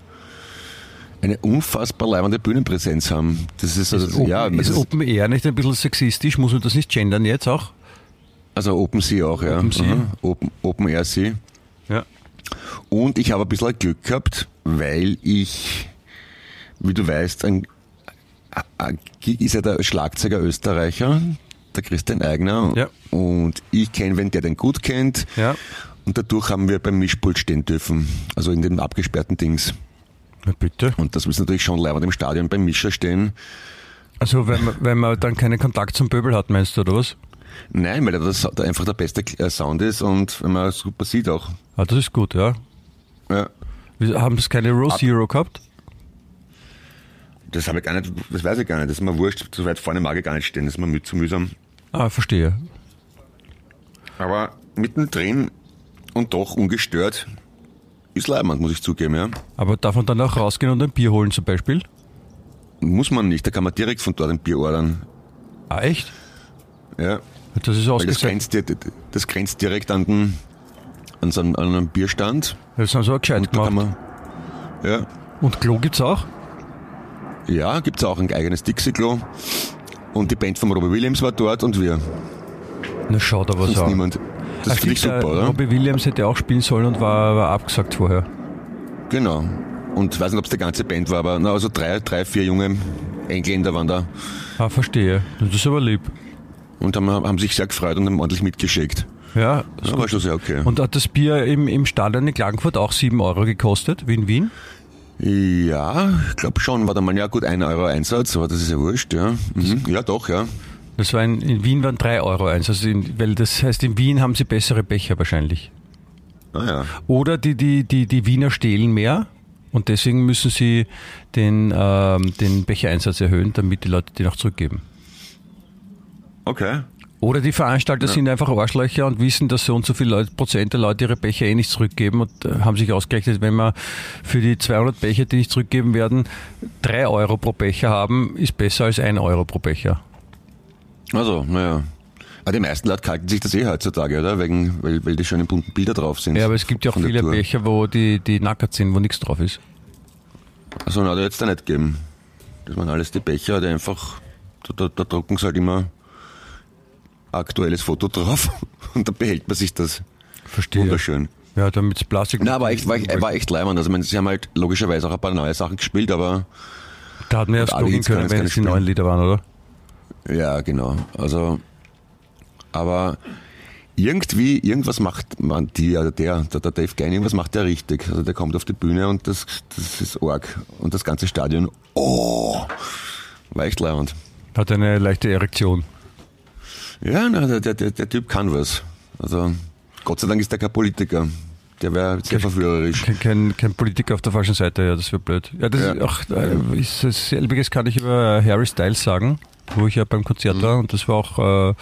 eine unfassbar leibende Bühnenpräsenz haben. Das ist also, Ist Open, ja, das ist Open Air nicht ein bisschen sexistisch? Muss man das nicht gendern jetzt auch? also Open Sea auch, ja. Open Sea. Open, Open Air Sea. Ja. Und ich habe ein bisschen Glück gehabt, weil ich, wie du weißt, ein, ist ja der Schlagzeuger Österreicher, der Christian Eigner. Ja. Und ich kenne, wenn der den gut kennt. Ja. Und dadurch haben wir beim Mischpult stehen dürfen. Also in dem abgesperrten Dings. Na bitte. Und das ist natürlich schon leibend im Stadion beim Mischer stehen. Also wenn man, wenn man dann keinen Kontakt zum Pöbel hat, meinst du, oder was? Nein, weil das da einfach der beste äh, Sound ist und wenn man super sieht auch. Ah, das ist gut, ja. Ja. Haben das keine Row Zero gehabt? Das habe ich gar nicht, das weiß ich gar nicht. Das ist mir wurscht. So weit vorne mag ich gar nicht stehen. Das ist mir zu mühsam. Ah, verstehe. Aber mittendrin und doch ungestört ist leibend, muss ich zugeben, ja. Aber darf man dann auch rausgehen und ein Bier holen zum Beispiel? Muss man nicht, da kann man direkt von dort ein Bier ordern. Ah, echt? Ja. Das ist Weil das das grenzt direkt an den, an so einen, an einen Bierstand. Das haben sie auch gescheit gemacht. man, ja. Und Klo gibt's auch? Ja, gibt's auch ein eigenes Dixie-Klo. Und die Band von Robbie Williams war dort und wir. Na schau da was Sonst an. niemand. Das finde ich super, der oder? Robbie Williams hätte auch spielen sollen und war, war abgesagt vorher. Genau. Und ich weiß nicht, ob es die ganze Band war, aber na, also drei, drei, vier junge Engländer waren da Ah, verstehe. Das ist aber lieb. und haben, haben sich sehr gefreut und haben ordentlich mitgeschickt. Ja. Das war schon sehr okay. Und hat das Bier im, im Stadion in Klagenfurt auch 7 Euro gekostet, wie in Wien? Ja, ich glaube schon. War da mal ja gut ein Euro Einsatz, aber das ist ja wurscht, ja. Mhm. Ja, doch, ja. Das war in, in Wien waren 3 Euro eins. Also in, weil das heißt, in Wien haben sie bessere Becher wahrscheinlich. Ah ja. Oder die, die, die, die Wiener stehlen mehr und deswegen müssen sie den, ähm, den Bechereinsatz erhöhen, damit die Leute den auch zurückgeben. Okay. Oder die Veranstalter sind einfach Arschlöcher und wissen, dass so und so viele Leute, Prozent der Leute ihre Becher eh nicht zurückgeben und äh, haben sich ausgerechnet, wenn wir für die 200 Becher, die nicht zurückgeben werden, 3 Euro pro Becher haben, ist besser als 1 Euro pro Becher. Also, naja. Aber die meisten Leute kalten sich das eh heutzutage, oder? Wegen, weil, weil die schönen bunten Bilder drauf sind. Ja, aber es gibt ja auch viele Tour. Becher, wo die, die nackert sind, wo nichts drauf ist. Also, na, da jetzt da nicht geben. Das waren alles die Becher, die einfach, da, da, da drucken sie halt immer aktuelles Foto drauf [laughs] und dann behält man sich das. Verstehe. Wunderschön. Ja, damit Plastik. Na, aber echt, war, echt- war echt leibend. Also, ich meine, sie haben halt logischerweise auch ein paar neue Sachen gespielt, aber Da hat man ja kann können, wenn es die spielen. neuen Lieder waren, oder? Ja, genau. Also, aber irgendwie, irgendwas macht man die, also der, der, der Dave Gein, irgendwas macht der richtig. Also der kommt auf die Bühne und das, das ist arg. Und das ganze Stadion, oh, war echt leibend. Hat eine leichte Erektion. Ja, na, der, der, der Typ kann was. Also, Gott sei Dank ist der kein Politiker. Der wäre sehr verführerisch. Kein, kein, kein Politiker auf der falschen Seite, ja, das wäre blöd. Ja, das Ja. ist auch äh, ist, das selbiges kann ich über Harry Styles sagen, wo ich ja beim Konzert Mhm. war und das war auch äh,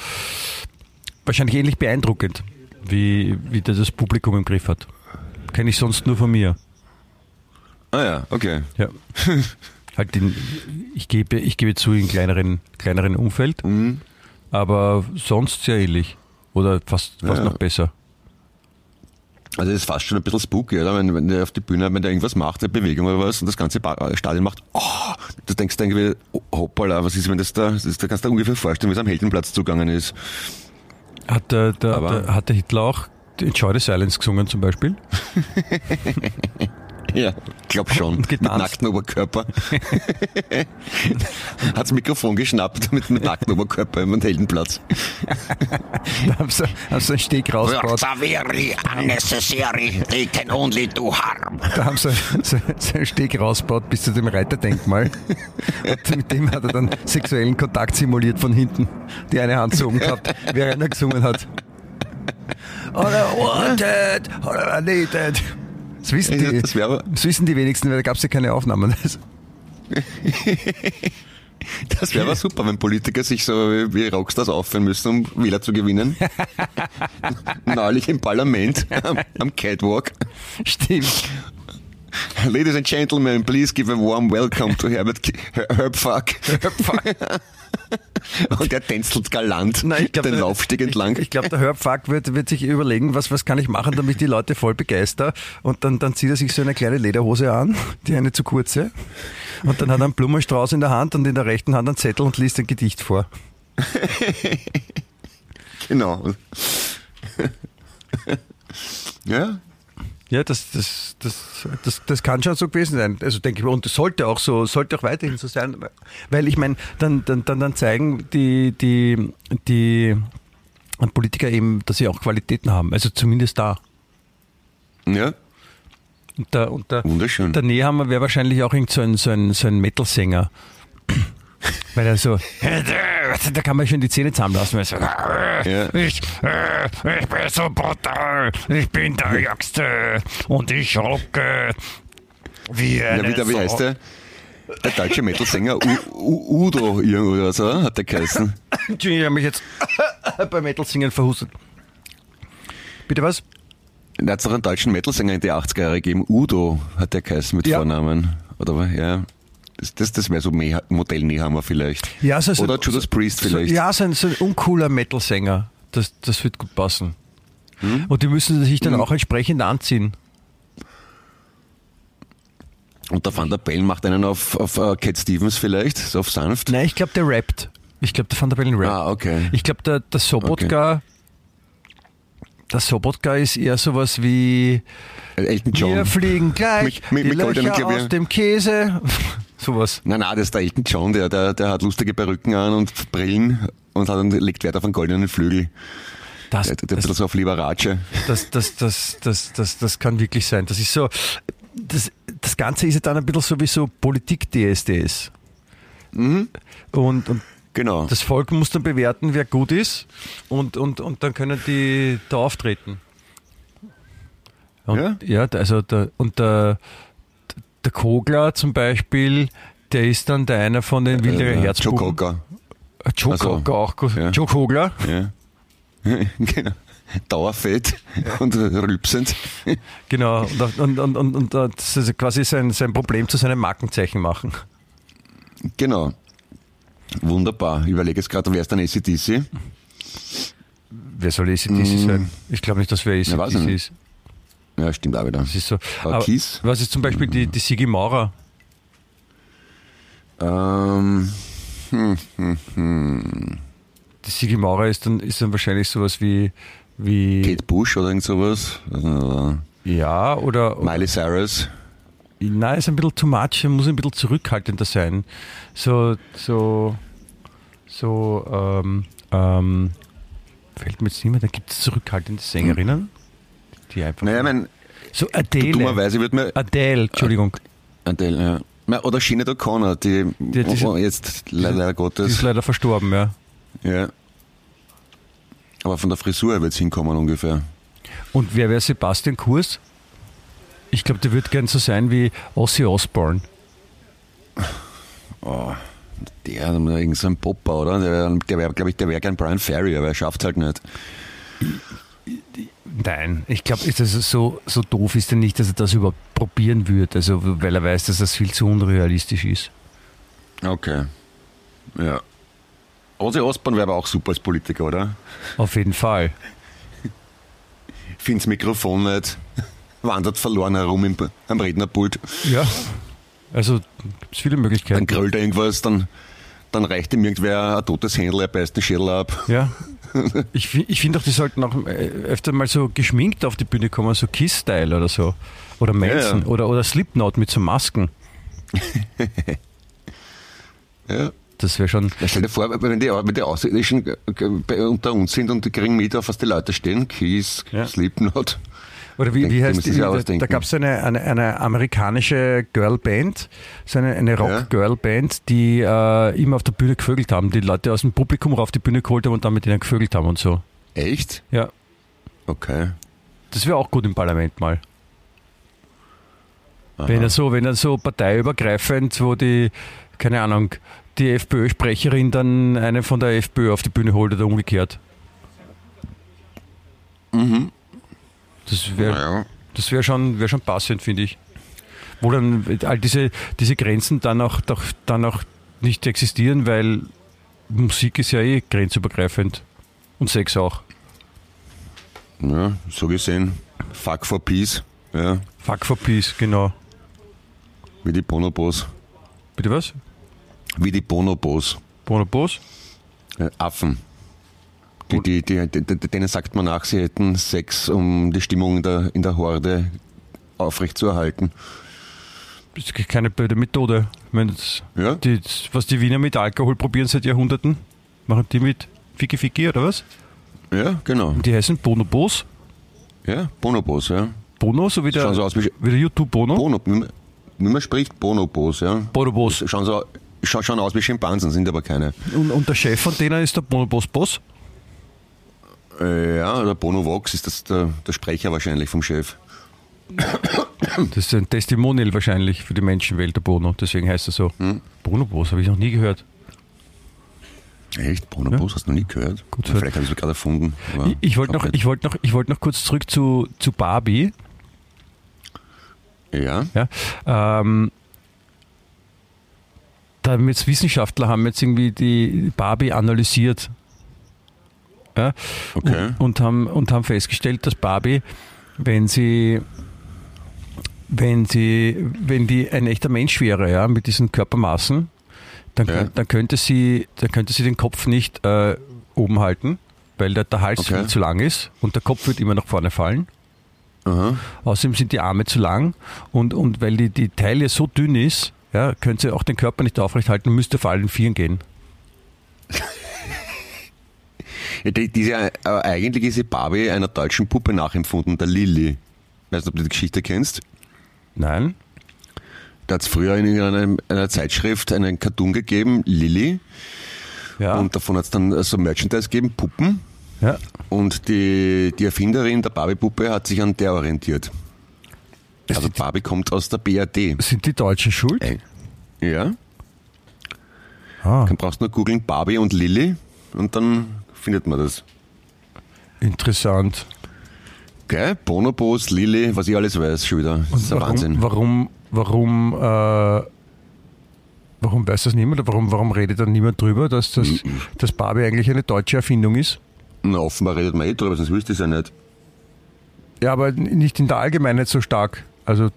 wahrscheinlich ähnlich beeindruckend, wie, wie der das Publikum im Griff hat. Kenne ich sonst nur von mir. Ah ja, okay. Ja. [laughs] halt in, ich gebe, ich gebe zu in kleineren, kleineren Umfeld, Mhm. aber sonst sehr ähnlich. Oder fast, fast Ja. noch besser. Also das ist fast schon ein bisschen spooky, oder? Wenn, wenn der auf die Bühne, wenn der irgendwas macht, eine Bewegung oder was und das ganze Ba- Stadion macht, oh, du denkst dann irgendwie, oh, hoppala, was ist, wenn das da, das ist, da kannst du dir ungefähr vorstellen, wie es am Heldenplatz zugangen ist. Hat der, der, der, hat der Hitler auch Enjoy the Silence gesungen zum Beispiel? [laughs] [laughs] Ja, glaub schon. Mit nacktem Oberkörper. [laughs] Hat's Mikrofon geschnappt mit, mit nacktem Oberkörper im Heldenplatz. Da haben sie, haben sie einen Steg rausgebaut. unnecessary. They can only do harm. Da haben sie so, so einen Steg rausgebaut bis zu dem Reiterdenkmal. Und mit dem hat er dann sexuellen Kontakt simuliert von hinten. Die eine Hand so umgehabt, während er gesungen hat. [laughs] All I wanted, all I needed. Das wissen die, Das das wissen die wenigsten, weil da gab es ja keine Aufnahmen. Das- wäre aber super, wenn Politiker sich so wie Rockstars aufführen müssen, um Wähler zu gewinnen. [laughs] Neulich im Parlament, am, am Catwalk. Stimmt. Ladies and gentlemen, please give a warm welcome to Herbert K Her- Herbfuck. [laughs] Und er tänzelt galant Nein, ich glaub, den der- Laufsteg entlang. Ich, glaube, der Herbfuck wird, wird sich überlegen, was, was kann ich machen, damit ich die Leute voll begeister. Und dann, dann zieht er sich so eine kleine Lederhose an, die eine zu kurze. Und dann hat er einen Blumenstrauß in der Hand und in der rechten Hand einen Zettel und liest ein Gedicht vor. [laughs] genau. [laughs] ja, Ja, das, das, das, das, das kann schon so gewesen sein. Also denke ich, mir, und das sollte auch so, sollte auch weiterhin so sein. Weil ich meine, dann, dann, dann, dann zeigen die, die, die Politiker eben, dass sie auch Qualitäten haben. Also zumindest da. ja, Und der, und der, wunderschön. der Nehammer wäre wahrscheinlich auch irgend so ein, so ein, so ein Metal-Sänger. Weil er so, da kann man schon die Zähne zusammenlassen. Weil so, Ja. Ich, ich bin so brutal. Ich bin der Ärgste. Und ich rocke. Wie eine wie, der, wie heißt der? Der deutsche Metal-Sänger Udo irgendwo oder so, hat der geheißen. Entschuldigung, ich habe mich jetzt [laughs] beim Metal-Singen verhustet. Bitte was? Da hat es doch einen deutschen Metal-Sänger in die 80er Jahre gegeben. Udo hat der geheißen mit Ja. Vornamen. Oder was? Ja. Das, das, das wäre so Meh- Modell Nehammer vielleicht. Ja, so, so, Oder Judas Priest vielleicht. So, ja, so ein, so ein uncooler Metal-Sänger. Das, das wird gut passen. Hm? Und die müssen sich dann auch entsprechend anziehen. Und der Van der Bellen macht einen auf, auf uh, Cat Stevens vielleicht, so auf sanft. Nein, ich glaube, der rappt. Ich glaube, der Van der Bellen rappt. Ah, okay. Ich glaube, der, der Sobotka, der Sobotka ist eher sowas wie Elton John. Wir fliegen gleich Mit- mit- die mit Löcher aus dem Käse. Sowas. Nein, nein, das ist der Elton John, der, der, der hat lustige Perücken an und Brillen und hat, legt Wert auf einen goldenen Flügel. Das, Der, der, das, so auf Liberace. das, das, das, das, das, das kann wirklich sein. Das ist so, das, das Ganze ist ja dann ein bisschen so wie so Politik-DSDS. Mhm. Und, und Genau. das Volk muss dann bewerten, wer gut ist und, und, und dann können die da auftreten. Und, Ja? ja, also der, und der, der Kogler zum Beispiel, der ist dann der einer von den Wildere Äh, Joe Herzbuben. Äh, Joe Also, Cocker auch gut. ja. Joe Kogler. Ja. [laughs] genau. Dauerfett und rülpsend. Genau, und, und, und, und, das ist quasi sein, sein Problem zu seinem Markenzeichen machen. Genau. Wunderbar. Ich überlege jetzt gerade, wer ist dann ACDC? Wer soll ACDC sein? Ich glaube nicht, dass wer ACDC ist. Ja, stimmt auch wieder. Das ist so. Aber Kiss? was ist zum Beispiel die, die Sigi Maurer? Ähm, Die Sigi Maurer ist dann, ist dann wahrscheinlich sowas wie, wie Kate Bush oder irgend sowas. Oder ja, oder, Miley Cyrus. nein, ist ein bisschen too much, muss ein bisschen zurückhaltender sein. So, so, so, ähm, ähm, fällt mir jetzt nicht mehr, da gibt es zurückhaltende Sängerinnen, die einfach. Naja, ich mein, so Adele. dummerweise wird mir Adele, Entschuldigung. Adele, ja. Oder Sinead O'Connor, die, Die- die- oh, jetzt leider Die ist Gottes. leider verstorben, ja. Ja. Aber von der Frisur wird es hinkommen ungefähr. Und wer wäre Sebastian Kurs? Ich glaube, der wird gern so sein wie Ozzy Osbourne. Der, irgendein so ein Popper, oder? Der, der wäre, glaube ich, der wäre gern Brian Ferry, aber er schafft halt nicht. Nein, ich glaube, ist das so, so doof ist er nicht, dass er das überhaupt probieren wird. Also, weil er weiß, dass das viel zu unrealistisch ist. Okay. Ja. Ozzy Osbourne wäre aber auch super als Politiker, oder? Auf jeden Fall. Findet das Mikrofon nicht, wandert verloren herum im, am Rednerpult, Ja. Also, gibt es viele dann Möglichkeiten. grölt er irgendwas, dann, dann reicht ihm irgendwer ein totes Händler, er beißt den Schädel ab. Ja. [laughs] Ich, ich finde auch, die sollten auch äh, öfter mal so geschminkt auf die Bühne kommen, so Kiss-Style oder so. Oder Manson Ja, ja. Oder, oder Slipknot mit so Masken. [laughs] Ja. Das wäre schon. Ja, stell dir vor, wenn die, wenn die Außerirdischen äh, bei- unter uns sind und die kriegen mit, auf was die Leute stehen, Kiss. Slipknot. Oder wie, wie heißt die? Da, da gab es eine, eine, eine amerikanische Girlband, so eine, eine Rock-Girlband, die äh, immer auf der Bühne gevögelt haben, die Leute aus dem Publikum rauf die Bühne geholt haben und dann mit ihnen gevögelt haben und so. Echt? Ja, Okay. das wäre auch gut im Parlament mal. Wenn er so, wenn er so parteiübergreifend, wo die, keine Ahnung, die FPÖ-Sprecherin dann eine von der FPÖ auf die Bühne holt oder umgekehrt. Das wäre Naja. das wäre schon, wär schon passend, finde ich. Wo dann all diese, diese Grenzen dann auch, doch, dann auch nicht existieren, weil Musik ist ja eh grenzübergreifend. Und Sex auch. Ja, so gesehen. Fuck for Peace. Ja, Fuck for Peace, genau. wie die Bonobos. Bitte was? Wie die Bonobos. Bonobos? Äh, Affen. Die, die, die, denen sagt man nach, sie hätten Sex, um die Stimmung in der, in der Horde aufrechtzuerhalten. Das ist keine blöde Methode. Meine, Ja? die, was die Wiener mit Alkohol probieren seit Jahrhunderten, machen die mit Fiki Fiki oder was? Ja, genau. Die heißen Bonobos. Ja, Bonobos, ja. Bono, so wie der, so aus wie, wie der YouTube Bono. Bono, wie man, wie man spricht, Bonobos, ja. Bonobos. Schauen, so, schauen, schauen aus wie Schimpansen, sind aber keine. Und, und der Chef von denen ist der Bonobos Boss. Äh, ja, der Bono Vox ist das der, der Sprecher wahrscheinlich vom Chef. Das ist ein Testimonial wahrscheinlich für die Menschenwelt, der Bono. Deswegen heißt er so. Bonobos, habe ich noch nie gehört. Echt? Bonobos? Hast du noch nie gehört? Gut Ja, Vielleicht habe ich es gerade erfunden. Ich, ich wollte noch, ich wollte noch, ich wollte noch kurz zurück zu, zu Barbie. Ja, Ja, ähm, da haben jetzt Wissenschaftler haben jetzt irgendwie die Barbie analysiert. Ja, okay. und, und, haben, und haben festgestellt, dass Barbie, wenn sie, wenn sie, wenn die ein echter Mensch wäre, ja, mit diesen Körpermaßen, dann, Ja. dann könnte sie, dann könnte sie den Kopf nicht äh, oben halten, weil der, der Hals Okay. viel zu lang ist und der Kopf wird immer nach vorne fallen. Aha. Außerdem sind die Arme zu lang und, und weil die, die Taille so dünn ist, ja, könnte sie auch den Körper nicht aufrecht halten und müsste vor allen Vieren gehen. [laughs] Die, diese, äh, eigentlich ist die Barbie einer deutschen Puppe nachempfunden, der Lilly. Weißt du, ob du die Geschichte kennst? Nein? Da hat es früher in einer, einer Zeitschrift einen Cartoon gegeben, Lilly. Ja. Und davon hat es dann so Merchandise gegeben, Puppen. ja. Und die, die Erfinderin der Barbie-Puppe hat sich an der orientiert. Also Barbie kommt aus der BRD. Sind die Deutschen schuld? Ey. Ja, Ah, dann brauchst du nur googeln Barbie und Lilly und dann findet man das. interessant. Gell? Bonobos, Lilly, was ich alles weiß, schon wieder. Das ist ein warum, Wahnsinn. Warum, warum, äh, warum weiß das niemand? Oder warum, warum redet dann niemand drüber, dass, das, dass Barbie eigentlich eine deutsche Erfindung ist? Na, offenbar redet man eh drüber, sonst wüsste ich es ja nicht. Ja, aber nicht in der Allgemeinheit so stark. Also,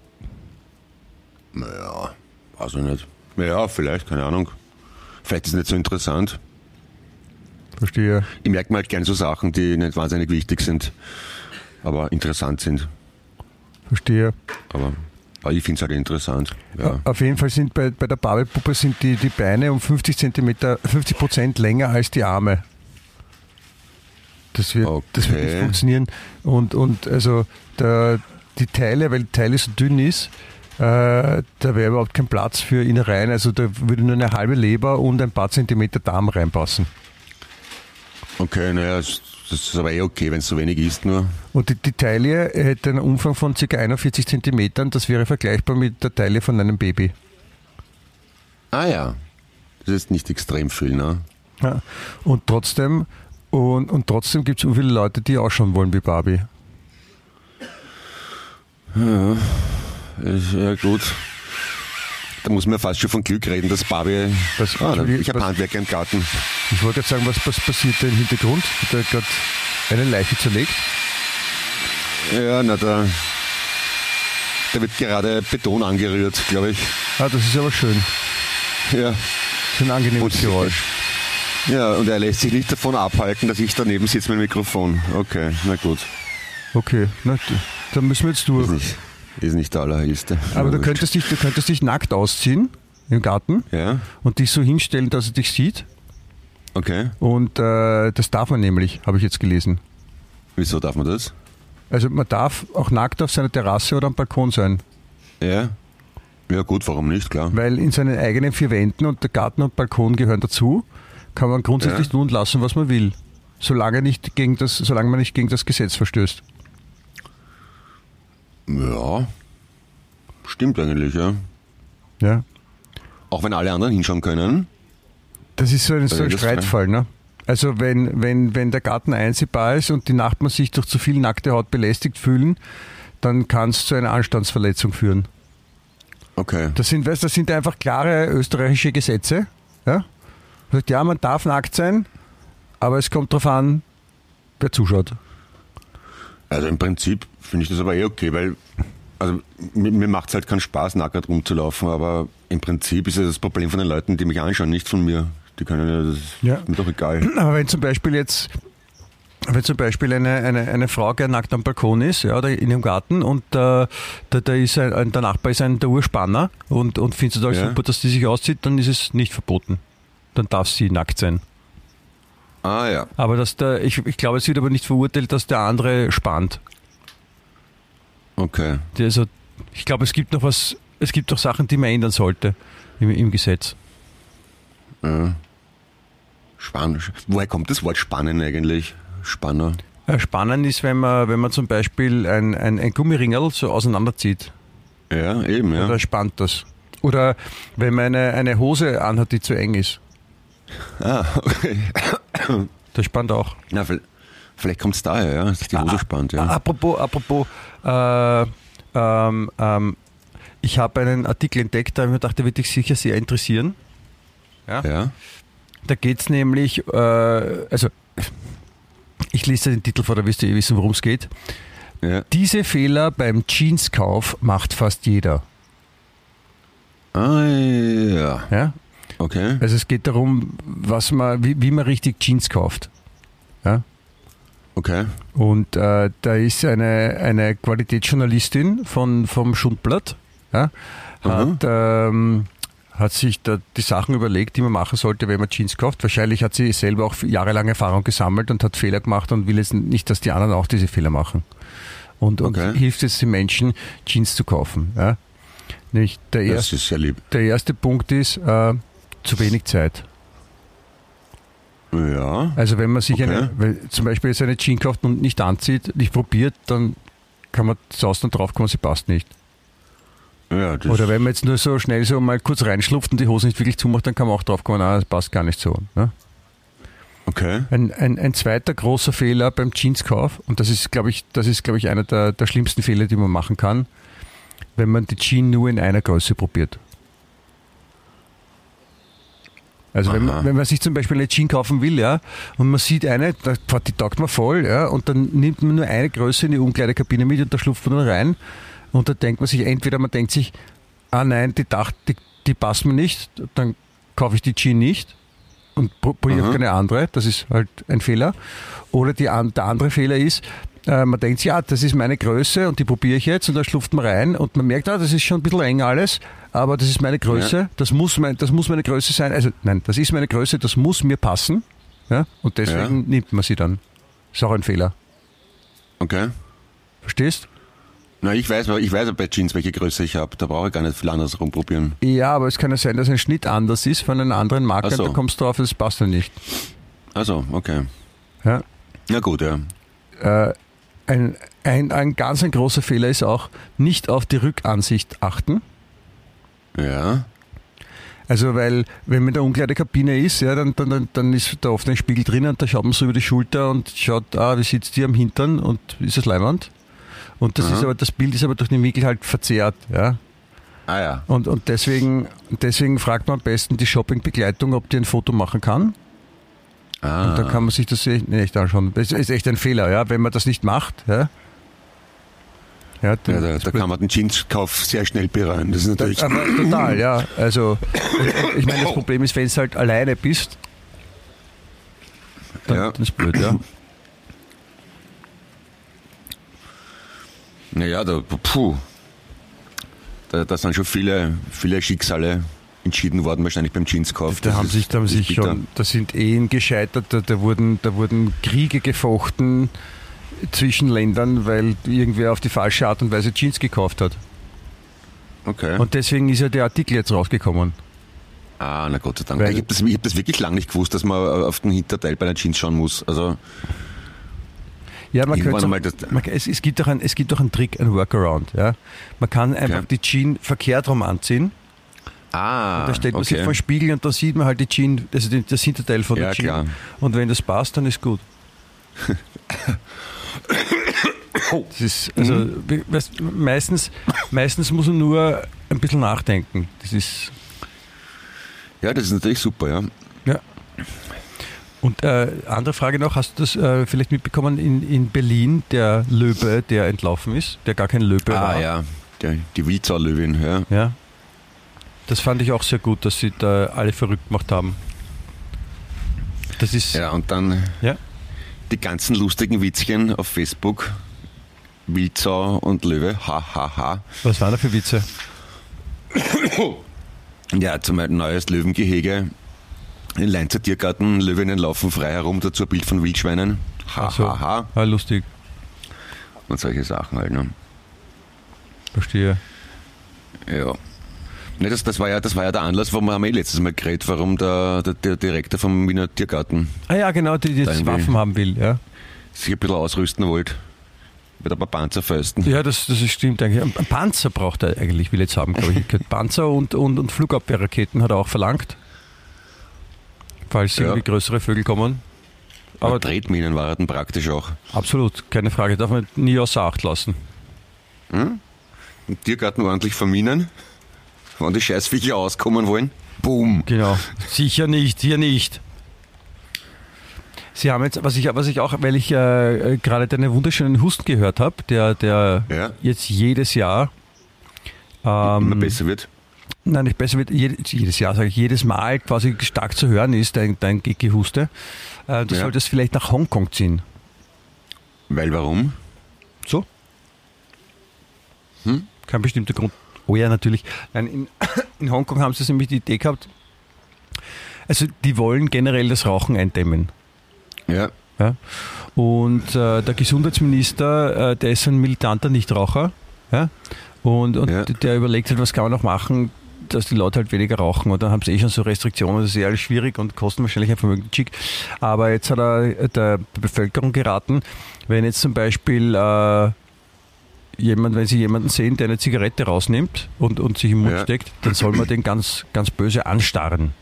Naja, weiß ich nicht. Ja, vielleicht, keine Ahnung. Vielleicht ist es nicht so interessant. Verstehe. Ich merke mir halt gerne so Sachen, die nicht wahnsinnig wichtig sind, aber interessant sind. Verstehe. Aber ich finde es halt interessant. Ja. Auf jeden Fall sind bei, bei der Barbie-Puppe sind die, die Beine um 50 Zentimeter, 50 Prozent länger als die Arme. Das wird, das wird nicht Okay. funktionieren. Und, und also der, die Teile, weil die Teile so dünn ist, äh, da wäre überhaupt kein Platz für Innereien. Also da würde nur eine halbe Leber und ein paar Zentimeter Darm reinpassen. Okay, naja, das, ist aber eh okay, wenn es so wenig ist nur. Und die, die Taille hätte einen Umfang von ca. 41 Zentimetern. Das wäre vergleichbar mit der Taille von einem Baby. Ah ja, das ist nicht extrem viel, ne? Ja. Und trotzdem, und, und trotzdem gibt es so viele Leute, die ausschauen wollen wie Barbie. Ist, ja gut. Da muss man fast schon von Glück reden, dass Barbie... Was- ah, ich habe Handwerker im Garten. Ich wollte jetzt sagen, was, was passiert da im Hintergrund? Hat er gerade eine Leiche zerlegt? Ja, na da... Da wird gerade Beton angerührt, glaube ich. Ah, das ist aber schön. Ja. Das ist ein angenehmes Und- Geräusch. ja, und er lässt sich nicht davon abhalten, dass ich daneben sitze mit dem Mikrofon. Okay, na gut. Okay, na, dann müssen wir jetzt durch. Ist nicht der allerhöchste. Aber du könntest, dich, du könntest dich nackt ausziehen im Garten Ja, und dich so hinstellen, dass er dich sieht. okay. Und äh, das darf man nämlich, habe ich jetzt gelesen. Wieso darf man das? Also man darf auch nackt auf seiner Terrasse oder am Balkon sein, Ja. Ja gut, warum nicht, klar. weil in seinen eigenen vier Wänden und der Garten und Balkon gehören dazu, kann man grundsätzlich Ja. tun und lassen, was man will. Solange, nicht gegen das, solange man nicht gegen das Gesetz verstößt. Ja. Stimmt eigentlich, ja. Ja. Auch wenn alle anderen hinschauen können. Das ist so ein, so ein Streitfall. Ne? Also wenn, wenn, wenn der Garten einsehbar ist und die Nachbarn sich durch zu viel nackte Haut belästigt fühlen, dann kann es zu einer Anstandsverletzung führen. Okay. Das sind, weißt, das sind einfach klare österreichische Gesetze. Ja? Sagt, ja, man darf nackt sein, aber es kommt darauf an, wer zuschaut. Also im Prinzip finde ich das aber eh okay, weil also mir, mir macht es halt keinen Spaß, nackt rumzulaufen, aber im Prinzip ist ja das Problem von den Leuten, die mich anschauen, nicht von mir. Die können ja, das ist Ja. mir doch egal. [clears throat] Aber wenn zum Beispiel jetzt, wenn zum Beispiel eine, eine, eine Frau gerne nackt am Balkon ist, ja, oder in ihrem Garten und äh, da, da ist ein, ein, der Nachbar ist ein der Urspanner und, und findet es total Ja. super, dass die sich auszieht, dann ist es nicht verboten. Dann darf sie nackt sein. Ah ja. Aber dass der, ich, ich glaube, es wird aber nicht verurteilt, dass der andere spannt. Okay. Also, ich glaube, es gibt noch was, es gibt doch Sachen, die man ändern sollte im, im Gesetz. Ja. Spann Woher kommt das Wort Spannen eigentlich? Spanner. Äh, Spannend ist, wenn man, wenn man zum Beispiel ein, ein, ein Gummiringel so auseinanderzieht. Ja, eben, ja. Oder spannt das. Oder wenn man eine, eine Hose anhat, die zu eng ist. Ah, okay. Das spannt auch. Na, vielleicht, kommt es daher, ja, dass die Hose spannt, ja. Apropos, apropos, äh, ähm, ähm, ich habe einen Artikel entdeckt, da habe ich mir gedacht, der wird dich sicher sehr interessieren. Ja. Da geht es nämlich, äh, also ich lese den Titel vor, da wirst du eh wissen, worum es geht. ja. Diese Fehler beim Jeanskauf macht fast jeder. Ah, ja. Ja? Okay. Also es geht darum, was man, wie, wie man richtig Jeans kauft. Ja? Okay. Und äh, da ist eine, eine Qualitätsjournalistin von, vom Schundblatt, ja, hat, ähm, hat sich da die Sachen überlegt, die man machen sollte, wenn man Jeans kauft. Wahrscheinlich hat sie selber auch jahrelang Erfahrung gesammelt und hat Fehler gemacht und will jetzt nicht, dass die anderen auch diese Fehler machen. Und, und Okay. hilft jetzt den Menschen, Jeans zu kaufen. Ja. Nicht der, Das erste, ist sehr lieb. der erste Punkt ist, äh, zu wenig Zeit. Ja. Also wenn man sich Okay. eine, weil zum Beispiel jetzt eine Jeans kauft und nicht anzieht, nicht probiert, dann kann man sausen und draufkommen, sie passt nicht. ja das Oder wenn man jetzt nur so schnell so mal kurz reinschlupft und die Hose nicht wirklich zumacht, dann kann man auch draufkommen, ah, das passt gar nicht so. Ne? okay. Ein, ein, ein zweiter großer Fehler beim Jeanskauf, und das ist, glaube ich, das ist, glaube ich, einer der, der schlimmsten Fehler, die man machen kann, wenn man die Jeans nur in einer Größe probiert. Also wenn wenn man sich zum Beispiel eine Jeans kaufen will, ja, und man sieht eine, die taugt man voll, ja, und dann nimmt man nur eine Größe in die Umkleidekabine mit und da schlupft man dann rein. Und da denkt man sich, entweder man denkt sich, ah nein, die, dacht, die, die passt mir nicht, dann kaufe ich die Jeans nicht und pro- probiere keine andere, das ist halt ein Fehler. Oder die, der andere Fehler ist, äh, man denkt, ja, das ist meine Größe und die probiere ich jetzt und da schlupft man rein und man merkt, ah, das ist schon ein bisschen eng alles, aber das ist meine Größe, Ja. das, muss mein, das muss meine Größe sein. Also nein, das ist meine Größe, das muss mir passen. Ja? Und deswegen Ja. nimmt man sie dann. Ist auch ein Fehler. Okay. Verstehst? Na, ich weiß, ich weiß ja bei Jeans, welche Größe ich habe. Da brauche ich gar nicht viel anderes rumprobieren. Ja, aber es kann ja sein, dass ein Schnitt anders ist von einer anderen Marke Ach so. und da kommst du drauf, das passt ja nicht. Also, okay. Ja? Na gut, ja. Äh, ein, ein, ein ganz ein großer Fehler ist auch, nicht auf die Rückansicht achten. Ja. Also weil, wenn man in der Umkleidekabine ist, ja, dann, dann, dann, ist da oft ein Spiegel drin und da schaut man so über die Schulter und schaut, ah, wie sitzt die am Hintern und ist das Leimwand? Und das Aha. ist aber, das Bild ist aber durch den Winkel halt verzerrt, ja. Ah ja. Und, und deswegen, deswegen fragt man am besten die Shoppingbegleitung, ob die ein Foto machen kann. Ah. Und dann kann man sich das echt echt anschauen. Das ist echt ein Fehler, ja, wenn man das nicht macht, ja. Ja, ja, da, da kann man den Jeanskauf sehr schnell bereuen. Das ist natürlich. aber total, ja. Also, ich meine, das Problem ist, wenn du halt alleine bist, dann, Ja. dann ist blöd, ja. Naja, da, puh. Da, da sind schon viele, viele Schicksale entschieden worden, wahrscheinlich beim Jeanskauf. Da Das haben ist- sich, da haben sich schon, da sind Ehen gescheitert, da, da, wurden, da wurden Kriege gefochten zwischen Ländern, weil irgendwer auf die falsche Art und Weise Jeans gekauft hat. Okay. Und deswegen ist ja der Artikel jetzt rausgekommen. ah, na Gott sei Dank. Weil- ich habe das, ich hab das wirklich lange nicht gewusst, dass man auf den Hinterteil bei einer Jeans schauen muss. Also, Ja, man könnte einmal das- man, es, es, gibt doch ein, es gibt doch einen Trick, ein Workaround. Ja? Man kann einfach Okay. die Jeans verkehrt rum anziehen. ah, Da stellt man sich okay. vor den Spiegel und da sieht man halt die Jeans, also den- das Hinterteil von Ja, der Jeans. klar. Und wenn das passt, dann ist gut. [laughs] Das ist, also, Mhm. weißt, meistens, meistens muss man nur ein bisschen nachdenken. Das ist, Ja, das ist natürlich super, ja. ja. Und äh, andere Frage noch, hast du das äh, vielleicht mitbekommen in, in Berlin, der Löwe, der entlaufen ist, der gar kein Löwe war? Ah, ja. Der, die Wildsau-Löwin, ja. Ja. Das fand ich auch sehr gut, dass sie da alle verrückt gemacht haben. Das ist. Ja, und dann Ja. Die ganzen lustigen Witzchen auf Facebook. Wildsau und Löwe, ha, ha, ha. Was waren da für Witze? Ja, zum Beispiel neues Löwengehege. In Leinzer Tiergarten, Löwinnen laufen frei herum, dazu ein Bild von Wildschweinen. Ha, Ach so. ha, ha. Ah, lustig. Und solche Sachen halt, ne? Verstehe. Ja. Ne, das, das, war ja, das war ja der Anlass, warum wir haben eh letztes Mal geredet, warum der, der, der Direktor vom Wiener Tiergarten Ah ja, genau, die, die jetzt. Waffen haben will, ja. sich ein bisschen ausrüsten wollte. Mit ein paar Panzerfäusten. Ja, das, das stimmt eigentlich. Ein Panzer braucht er eigentlich, will jetzt haben, glaube ich. Panzer und, und, und Flugabwehrraketen hat er auch verlangt. Falls Ja. irgendwie größere Vögel kommen. Aber Tretminen war er dann praktisch auch. absolut, keine Frage. Darf man nie außer Acht lassen. Im Tiergarten ordentlich verminen. Wenn die Scheißviecher auskommen wollen. Boom. Genau. Sicher nicht, hier nicht. Sie haben jetzt, was ich, was ich auch, weil ich äh, gerade deinen wunderschönen Husten gehört habe, der, der Ja. jetzt jedes Jahr, ähm, Immer besser wird. nein, nicht besser wird, jedes, jedes Jahr, sage ich, jedes Mal quasi stark zu hören ist, dein, dein Gehuste. Äh, du Ja. solltest vielleicht nach Hongkong ziehen. Weil warum? So? Kein bestimmter Grund. Oh ja, natürlich. Nein, in, [coughs] in Hongkong haben sie nämlich die Idee gehabt, also die wollen generell das Rauchen eindämmen. Ja. Ja? Und äh, der Gesundheitsminister, äh, der ist ein militanter Nichtraucher. Ja? Und, und Ja. der überlegt halt, was kann man noch machen, dass die Leute halt weniger rauchen. Und dann haben sie eh schon so Restriktionen, das ist eh alles schwierig und kosten wahrscheinlich ein Vermögen. Schick. Aber jetzt hat er der Bevölkerung geraten, wenn jetzt zum Beispiel äh, jemand, wenn sie jemanden sehen, der eine Zigarette rausnimmt und, und sich im Mund Ja. steckt, dann soll man den ganz, ganz böse anstarren.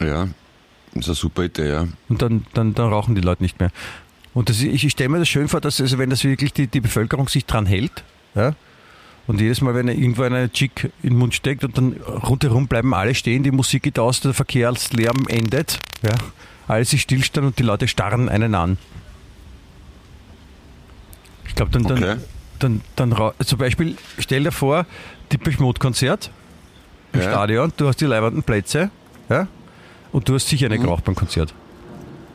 Ja. Das ist eine super Idee, ja. Und dann, dann, dann rauchen die Leute nicht mehr. Und das, ich, ich stelle mir das schön vor, dass also wenn das wirklich die, die Bevölkerung sich dran hält, ja, und jedes Mal, wenn er irgendwo eine Chick in den Mund steckt und dann rundherum bleiben alle stehen, die Musik geht aus, der Verkehrslärm endet, ja, alles ist Stillstand und die Leute starren einen an. Ich glaube, dann, dann, Okay. dann, dann, rau- zum Beispiel, stell dir vor, Depeche Mode Konzert im Ja. Stadion, du hast die leibenden Plätze, ja, und du hast sicher eine geraucht beim Konzert.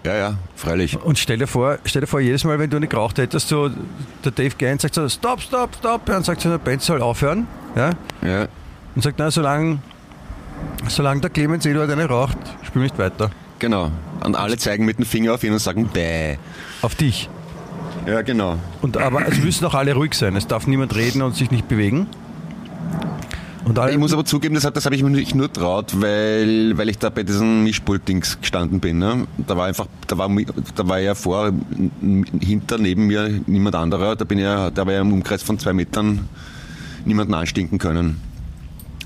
Ja, ja, freilich. Und stell dir vor, stell dir vor, jedes Mal, wenn du eine geraucht hättest, so der Dave Gaines sagt so, stopp, stopp, stopp, und sagt so, der Band soll aufhören, ja, Ja. und sagt, na, solange, solange der Clemens Eduard eine raucht, spiel nicht weiter. Genau. Und alle zeigen mit dem Finger auf ihn und sagen, bäh. Auf dich. Ja, genau. Und aber es müssen auch alle ruhig sein. Es darf niemand reden und sich nicht bewegen. Ich muss aber zugeben, das, das habe ich mir nicht nur traut, weil, weil ich da bei diesen Mischpult-Dings gestanden bin. Ne? Da war einfach, da war, da war ja vor, hinter, neben mir niemand anderer. Da bin ich ja, da war ja im Umkreis von zwei Metern niemanden anstinken können.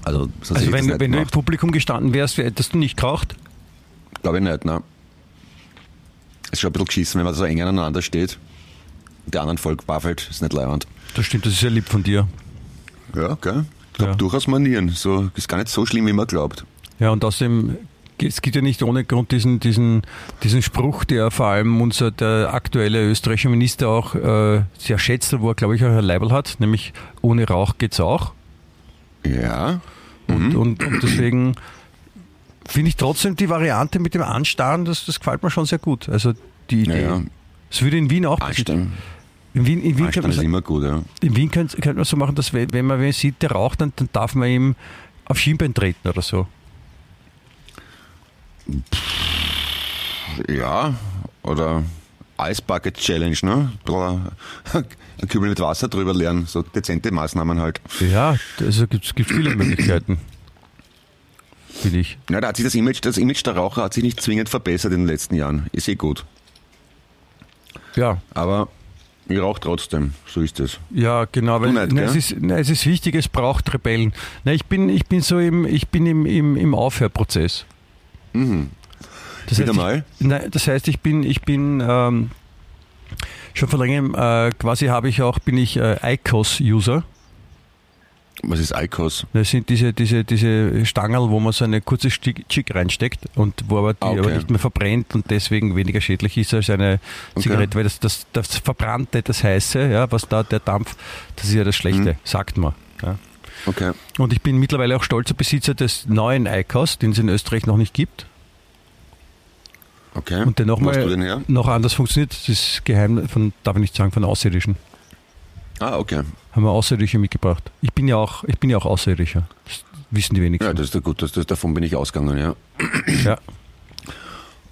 Also, so also wenn, wenn du im Publikum gestanden wärst, hättest du nicht geraucht. Glaube ich nicht, ne? Ist schon ein bisschen geschissen, wenn man so eng aneinander steht. Die anderen Volk waffelt, ist nicht leibend. Das stimmt, das ist ja lieb von dir. Ja, gell? Ich habe Ja. durchaus Manieren. So, ist gar nicht so schlimm, wie man glaubt. Ja, und außerdem, es gibt ja nicht ohne Grund diesen, diesen, diesen Spruch, der vor allem unser der aktuelle österreichische Minister auch äh, sehr schätzt, wo er, glaube ich, auch ein Label hat, nämlich ohne Rauch geht's auch. Ja. Und, und, und deswegen finde ich trotzdem die Variante mit dem Anstarren, das, das gefällt mir schon sehr gut. Also die Ja, Idee. ja. Es würde in Wien auch Anstellen, In Wien, in Wien, könnte Anstellen man, ist immer gut, ja. in Wien könnte, könnte man so machen, dass wenn man wen sieht, der raucht, dann, dann darf man ihm auf Schienbein treten oder so. Ja, oder Ice Bucket Challenge, ne? Ein Kübel mit Wasser drüber leeren, so dezente Maßnahmen halt. Ja, also gibt es viele Möglichkeiten. Finde ich. Ja, da hat sich das Image, das Image der Raucher hat sich nicht zwingend verbessert in den letzten Jahren. Ist eh gut. Ja, Aber ich rauche trotzdem, so ist es. ja, genau. Weil, nicht, na, es, ist, na, es ist wichtig, es braucht Rebellen. Na, ich bin, ich bin so im, ich bin im, im, im Aufhörprozess. Mhm. Das Wieder heißt, mal? Ich, nein, das heißt, ich bin, ich bin ähm, schon vor längerem äh, quasi habe ich auch, bin ich äh, ICOS-User. Was ist ICOS? Das sind diese, diese, diese Stangerl, wo man so eine kurze Chick reinsteckt und wo aber die Ah, okay. aber nicht mehr verbrennt und deswegen weniger schädlich ist als eine Okay. Zigarette, weil das, das, das Verbrannte, das Heiße, ja, was da der Dampf, das ist ja das Schlechte, Mhm. sagt man. Ja. Okay. Und ich bin mittlerweile auch stolzer Besitzer des neuen ICOS, den es in Österreich noch nicht gibt Okay. und der nochmal noch anders funktioniert. Das ist geheim, von, darf ich nicht sagen, von Außerirdischen. Ah, okay. Haben wir Außerirdische mitgebracht. Ich bin ja auch, ich bin ja auch Außerirdischer. Das wissen die wenigsten. Ja, das ist ja gut, das, das, davon bin ich ausgegangen, ja. Ja.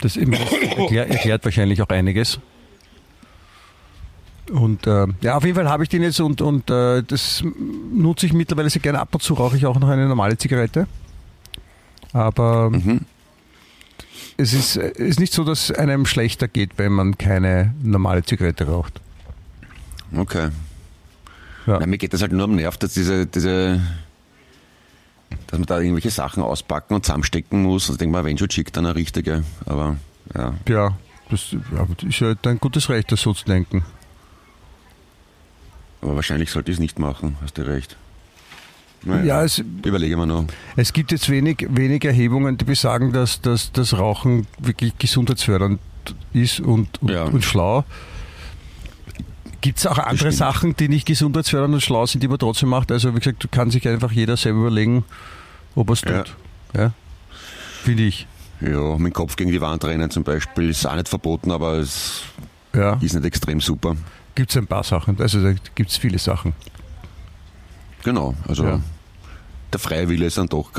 Das eben- das erklär, erklärt wahrscheinlich auch einiges. Und äh, ja, auf jeden Fall habe ich den jetzt und, und äh, das nutze ich mittlerweile sehr gerne. Ab und zu rauche ich auch noch eine normale Zigarette. Aber Mhm. es ist, ist nicht so, dass einem schlechter geht, wenn man keine normale Zigarette raucht. Okay. Ja. Nein, mir geht das halt nur am Nerv, dass diese, diese, dass man da irgendwelche Sachen auspacken und zusammenstecken muss. Also ich denke mal, wenn schon schick, dann eine richtige. Aber ja. Ja, das, ist ja dein gutes Recht, das so zu denken. Aber wahrscheinlich sollte ich es nicht machen, hast du recht. Naja, Ja, es, überlege mal noch. Es gibt jetzt wenig, wenig Erhebungen, die besagen, dass, dass das Rauchen wirklich gesundheitsfördernd ist und, und, Ja. und schlau. Gibt es auch andere stimmt. Sachen, die nicht gesundheitsfördernd und schlau sind, die man trotzdem macht? Also wie gesagt, kann sich einfach jeder selber überlegen, ob er es Ja. tut. Ja. Finde ich. Ja, mit dem Kopf gegen die Wand rennen zum Beispiel ist auch nicht verboten, aber es Ja. ist nicht extrem super. Gibt es ein paar Sachen. Also da gibt es viele Sachen. Genau, also Ja. der freie Wille ist dann doch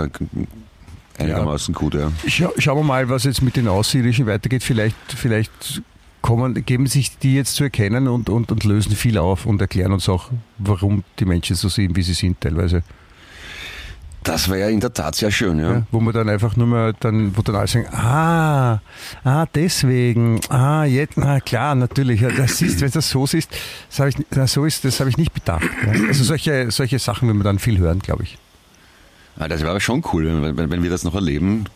einigermaßen gut, ja. Schau, schauen wir mal, was jetzt mit den Außerirdischen weitergeht. Vielleicht, vielleicht kommen, geben sich die jetzt zu erkennen und, und, und lösen viel auf und erklären uns auch, warum die Menschen so sind, wie sie sind teilweise. Das wäre ja in der Tat sehr schön, ja. Ja, wo man dann einfach nur mal, dann, wo dann alle sagen, ah, ah, deswegen, ah, jetzt, na klar, natürlich, ja, das ist, wenn das so ist, das habe ich, na, so ist, das habe ich nicht bedacht. Ja. Also solche, solche Sachen will man dann viel hören, glaube ich. Ah, das wäre aber schon cool, wenn, wenn, wenn wir das noch erleben.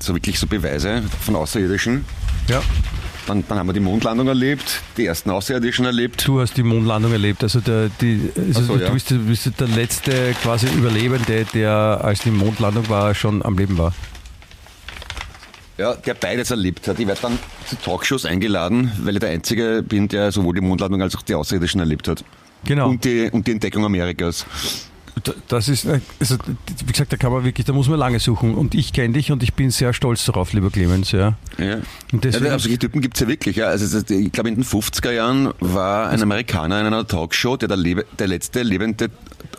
So wirklich so Beweise von Außerirdischen. Ja. Dann, dann haben wir die Mondlandung erlebt, die ersten Außerirdischen erlebt. Du hast die Mondlandung erlebt, also, der, die, also so, du ja. bist, bist der letzte quasi Überlebende, der als die Mondlandung war, schon am Leben war. Ja, der beides erlebt hat. Ich werde dann zu Talkshows eingeladen, weil ich der Einzige bin, der sowohl die Mondlandung als auch die Außerirdischen erlebt hat. Genau. Und, die, und die Entdeckung Amerikas. Das ist, äh, also, wie gesagt, da kann man wirklich, da muss man lange suchen. Und ich kenne dich und ich bin sehr stolz darauf, lieber Clemens, ja. Ja. Und deswegen- ja, solche Typen gibt's ja wirklich. Ja. Also, ich glaube, in den 50er Jahren war ein Amerikaner in einer Talkshow, der der, lebe, der letzte lebende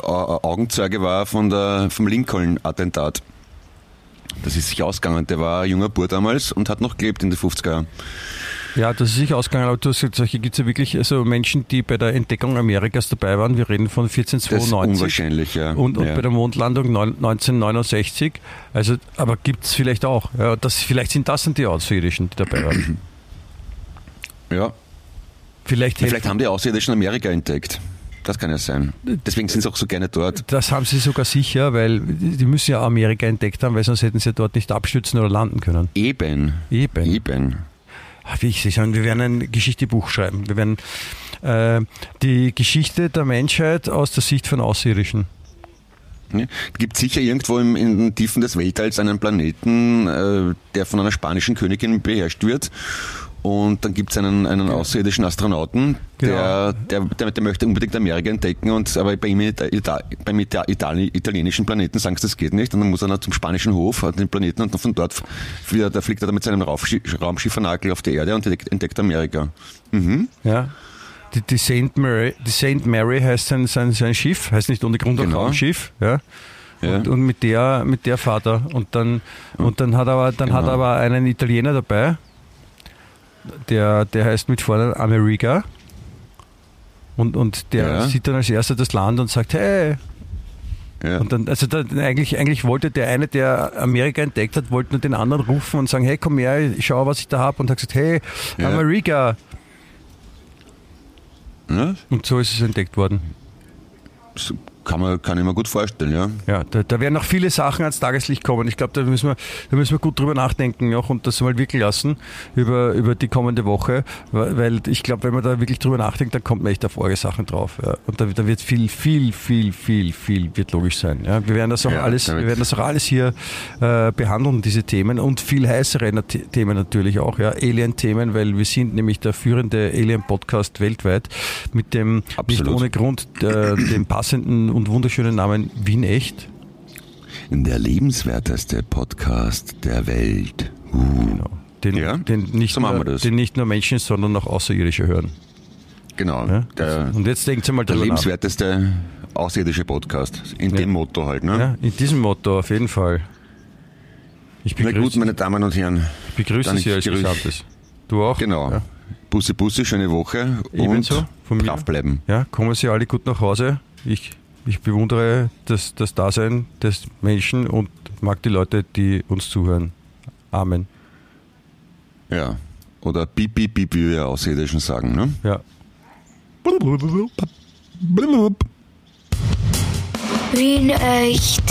Au- Augenzeuge war von der, vom Lincoln-Attentat. Das ist sich ausgegangen. Der war ein junger Bur damals und hat noch gelebt in den 50er Jahren. Ja, das ist sich ausgegangen, aber du hast gesagt, solche gibt es ja wirklich, also Menschen, die bei der Entdeckung Amerikas dabei waren. Wir reden von Das ist 1492. unwahrscheinlich, ja. Und, und ja. bei der Mondlandung neun- 1969. Also, aber gibt es vielleicht auch. Ja, das, vielleicht sind das dann die Außerirdischen, die dabei waren. [clears throat] ja. Vielleicht, Ja, Vielleicht haben die Außerirdischen Amerika entdeckt. Das kann ja sein. Deswegen sind sie auch so gerne dort. Das haben sie sogar sicher, weil die müssen ja Amerika entdeckt haben, weil sonst hätten sie dort nicht abstürzen oder landen können. Eben. Eben. Eben. Ah, Wie ich Sie wir werden ein Geschichtebuch schreiben. Wir werden äh, die Geschichte der Menschheit aus der Sicht von Außerirdischen. Ja. Es gibt sicher irgendwo im, in den Tiefen des Weltalls einen Planeten, äh, der von einer spanischen Königin beherrscht wird. Und dann gibt es einen, einen außerirdischen Astronauten, der, der, der, der möchte unbedingt Amerika entdecken, und, aber bei ihm Ita- beim Ita- Itali italienischen Planeten sagen sie, das geht nicht. Und dann muss er noch zum spanischen Hof, hat den Planeten, und dann von dort wieder, da fliegt er dann mit seinem Raumschi- Raumschiffernakel auf die Erde und entdeckt, Amerika. Mhm. Ja. Die, die St. Mary, die St. Mary heißt sein, sein, sein Schiff, heißt nicht ohne Grund auch Genau. Raumschiff. Ja. Ja. Und, und mit der, mit der fahrt er. Und dann, und dann hat aber, dann hat Genau. aber einen Italiener dabei, der, der heißt mit Vornamen America. Und, und der Ja. sieht dann als erster das Land und sagt, hey, Ja. Und dann, also da, eigentlich, eigentlich wollte der eine, der Amerika entdeckt hat, wollte nur den anderen rufen und sagen, hey, komm her, ich schau, was ich da habe. Und hat gesagt, hey, Ja. Amerika. Und so ist es entdeckt worden. Kann, man, kann ich mir gut vorstellen, ja. Ja, da, da werden noch viele Sachen ans Tageslicht kommen. Ich glaube, da müssen wir, da müssen wir gut drüber nachdenken auch und das mal wirken lassen über, über die kommende Woche. Weil ich glaube, wenn man da wirklich drüber nachdenkt, dann kommt man echt auf arge Sachen drauf. Ja. Und da, da wird viel, viel, viel, viel, viel wird logisch sein. Ja. Wir werden das auch Ja, alles, da wir werden das auch alles hier äh, behandeln, diese Themen und viel heißere Themen natürlich auch, ja. Alien-Themen, weil wir sind nämlich der führende Alien-Podcast weltweit mit dem nicht Absolut. ohne Grund äh, dem passenden und wunderschönen Namen Wien Echt. Der lebenswerteste Podcast der Welt. Uh. Genau. Den, Ja, den, nicht so nur, den nicht nur Menschen, sondern auch Außerirdische hören. Genau. Ja? Der, Und jetzt denkt mal der drüber nach. lebenswerteste außerirdische Podcast. In Ja. dem Motto halt. Ne? Ja, in diesem Motto auf jeden Fall. Ich Na gut, begrüße, meine Damen und Herren. ich begrüße dann Sie als grüß- Gesamtes. Du auch? Genau. Ja. Busse, Busse, schöne Woche und Ebenso von mir. brav bleiben. ja, kommen Sie alle gut nach Hause. Ich, ich bewundere das, das Dasein des Menschen und mag die Leute, die uns zuhören. Amen. Ja. Oder piep, piep, piep, wie wir Außerirdischen sagen. Ne? Ja. Wien echt.